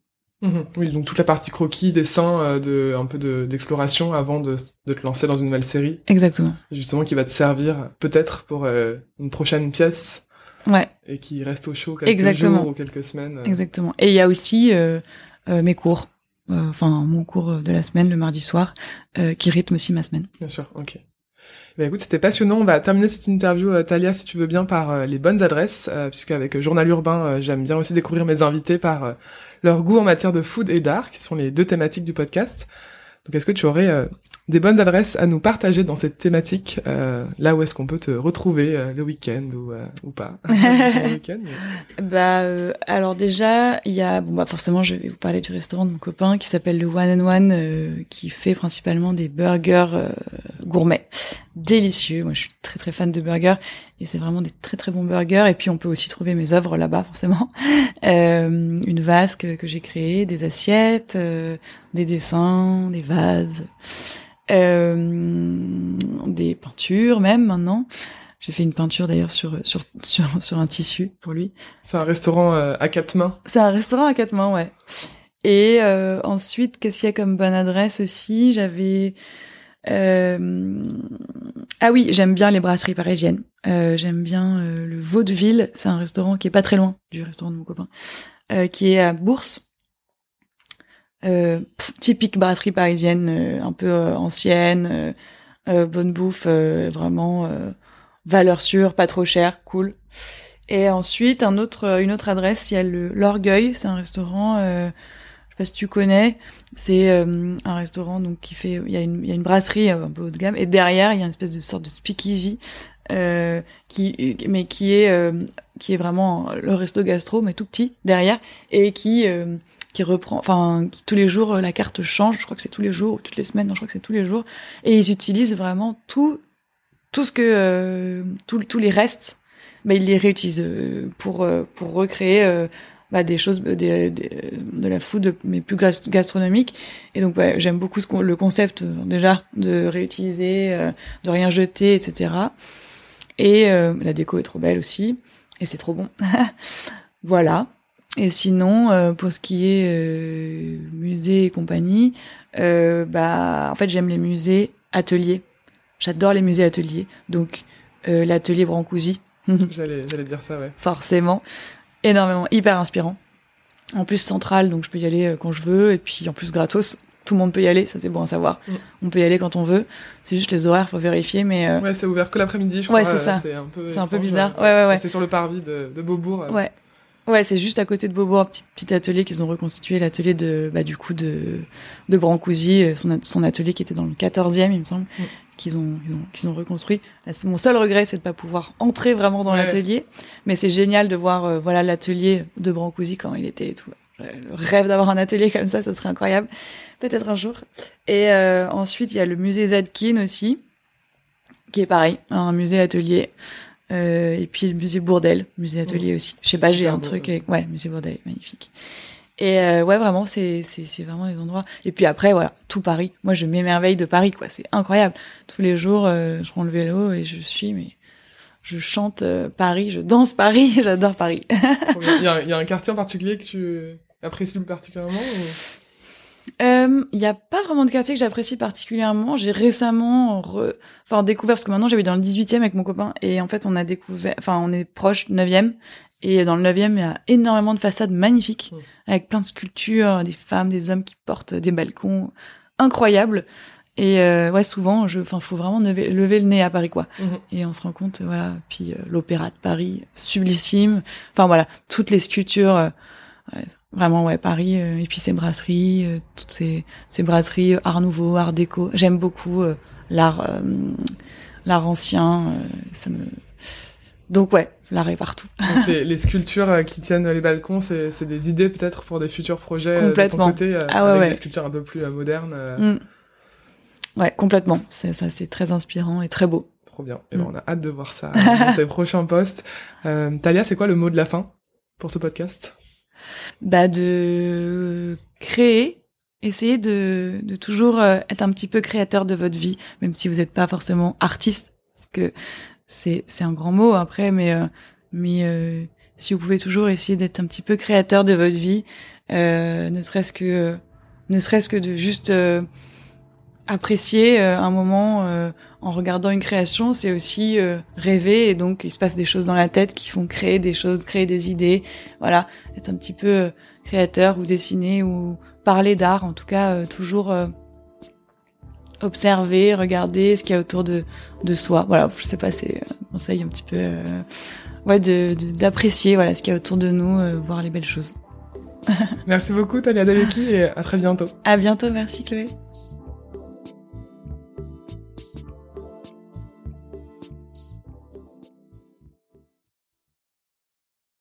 Mhm. oui, donc toute la partie croquis, dessin, de un peu d'exploration avant de, de, te lancer dans une nouvelle série. Exactement. Justement, qui va te servir peut-être pour une prochaine pièce. Ouais. Et qui reste au chaud quelques Exactement. jours ou quelques semaines. Exactement. Et il y a aussi euh, mes cours, euh, enfin mon cours de la semaine le mardi soir, euh, qui rythme aussi ma semaine. Bien sûr, ok. Ben écoute, c'était passionnant. On va terminer cette interview, Talia, si tu veux bien, par les bonnes adresses, puisqu'avec Journal Urbain, j'aime bien aussi découvrir mes invités par leur goût en matière de food et d'art, qui sont les deux thématiques du podcast. Donc, est-ce que tu aurais des bonnes adresses à nous partager dans cette thématique, euh, là où est-ce qu'on peut te retrouver euh, le week-end ou, euh, ou pas? Bah alors déjà il y a bon bah forcément je vais vous parler du restaurant de mon copain qui s'appelle le One and One qui fait principalement des burgers gourmets délicieux. Moi je suis très très fan de burgers et c'est vraiment des très très bons burgers et puis on peut aussi trouver mes œuvres là-bas forcément. une vasque que j'ai créée, des assiettes, des dessins, des vases euh, des peintures même maintenant. J'ai fait une peinture d'ailleurs sur, sur, sur, sur un tissu pour lui. C'est un restaurant euh, à quatre mains. C'est un restaurant à quatre mains, ouais. Et euh, ensuite, qu'est-ce qu'il y a comme bonne adresse aussi? J'avais... Euh... Ah oui, j'aime bien les brasseries parisiennes. Euh, j'aime bien euh, le Vaudeville. C'est un restaurant qui est pas très loin du restaurant de mon copain, euh, qui est à Bourse. Euh, typique brasserie parisienne, euh, un peu ancienne, bonne bouffe, vraiment valeur sûre, pas trop cher, cool. Et ensuite, un autre, une autre adresse, il y a l'Orgueil. C'est un restaurant. Euh, je sais pas si tu connais. C'est euh, un restaurant donc qui fait. Il y a une, y a une brasserie un peu haut de gamme. Et derrière, il y a une espèce de sorte de speakeasy. Euh, qui mais qui est qui est vraiment le resto gastro mais tout petit derrière et qui qui reprend, enfin, tous les jours la carte change. Je crois que c'est tous les jours ou toutes les semaines. Non, je crois que c'est tous les jours. Et ils utilisent vraiment tout, tout ce que, euh, tous les restes, mais ils les réutilisent euh, pour euh, pour recréer bah, des choses, des, de la food mais plus gastronomique. Et donc, ouais, j'aime beaucoup ce, le concept déjà de réutiliser, de rien jeter, etc. Et la déco est trop belle aussi, et c'est trop bon. voilà. Et sinon, euh, pour ce qui est euh, musée et compagnie, euh, bah, en fait, j'aime les musées ateliers. J'adore les musées ateliers. Donc, l'atelier Brancusi. j'allais, j'allais dire ça, ouais. Forcément. Énormément, hyper inspirant. En plus, central, donc je peux y aller quand je veux. Et puis, en plus, gratos. Tout le monde peut y aller, ça c'est bon à savoir. Mm. On peut y aller quand on veut. C'est juste les horaires, faut vérifier, mais. Ouais, c'est ouvert que l'après-midi, je ouais, crois. c'est ça. C'est un peu. C'est un peu bizarre. Ouais, ouais, ouais. C'est sur le parvis de, de Beaubourg. Ouais. Ouais, c'est juste à côté de Beaubourg, petit petit atelier qu'ils ont reconstitué, l'atelier de bah du coup de de Brancusi, euh, son son atelier qui était dans le 14e, il me semble, mm. Qu'ils ont qu'ils ont qu'ils ont reconstruit. mon seul regret, c'est de pas pouvoir entrer vraiment dans l'atelier, mais c'est génial de voir euh, voilà l'atelier de Brancusi quand il était et tout. Le rêve d'avoir un atelier comme ça, ça serait incroyable. Peut-être un jour. Et euh, ensuite, il y a le musée Zadkin aussi, qui est pareil, un musée atelier euh, et puis le musée Bourdelle, musée atelier aussi. Je sais pas, j'ai un truc avec... ouais, musée Bourdelle, magnifique. Et euh, ouais, vraiment, c'est vraiment des endroits. Et puis après, voilà, tout Paris. Moi, je m'émerveille de Paris, quoi. C'est incroyable. Tous les jours, euh, je prends le vélo et je suis, mais je chante euh, Paris, je danse Paris. J'adore Paris. Il y, a, y a un quartier en particulier que tu apprécies particulièrement. Il euh, n'y a pas vraiment de quartier que j'apprécie particulièrement. J'ai récemment enfin, découvert, parce que maintenant j'habite dans le 18e avec mon copain, et en fait on a découvert, enfin on est proche 9e, et dans le 9e il y a énormément de façades magnifiques, mmh. avec plein de sculptures, des femmes, des hommes qui portent des balcons incroyables. Et euh, ouais, souvent, je, enfin, faut vraiment lever, lever, le nez à Paris, quoi. Mmh. Et on se rend compte, voilà. Puis euh, l'opéra de Paris, sublissime. Enfin voilà, toutes les sculptures. Euh, ouais, Vraiment, ouais, Paris, euh, et puis ces brasseries, euh, toutes ces, ces brasseries Art Nouveau, Art Déco. J'aime beaucoup euh, l'art, l'art ancien. ça me. Donc ouais, l'art est partout. Donc les, les, sculptures qui tiennent les balcons, c'est, c'est des idées peut-être pour des futurs projets complètement. de ton côté, ah, ouais, avec ouais. des sculptures un peu plus modernes. Mm. Ouais, complètement. C'est ça, c'est très inspirant et très beau. Trop bien. Et ben, mm. on a hâte de voir ça dans tes prochains posts. Euh, Talia, c'est quoi le mot de la fin pour ce podcast? Bah de créer, essayer de, de toujours euh, être un petit peu créateur de votre vie, même si vous n'êtes pas forcément artiste, parce que c'est un grand mot après, mais euh, mais euh, si vous pouvez toujours essayer d'être un petit peu créateur de votre vie, ne serait-ce que ne serait-ce que de juste apprécier un moment en regardant une création, c'est aussi euh, rêver et donc il se passe des choses dans la tête qui font créer des choses, créer des idées. Voilà, être un petit peu euh, créateur ou dessiner ou parler d'art, en tout cas euh, toujours observer, regarder ce qu'il y a autour de de soi. Voilà, je sais pas, c'est un conseil un petit peu ouais de d'apprécier voilà ce qu'il y a autour de nous, voir les belles choses. merci beaucoup Talia Daleki et à très bientôt. À bientôt, merci Chloé.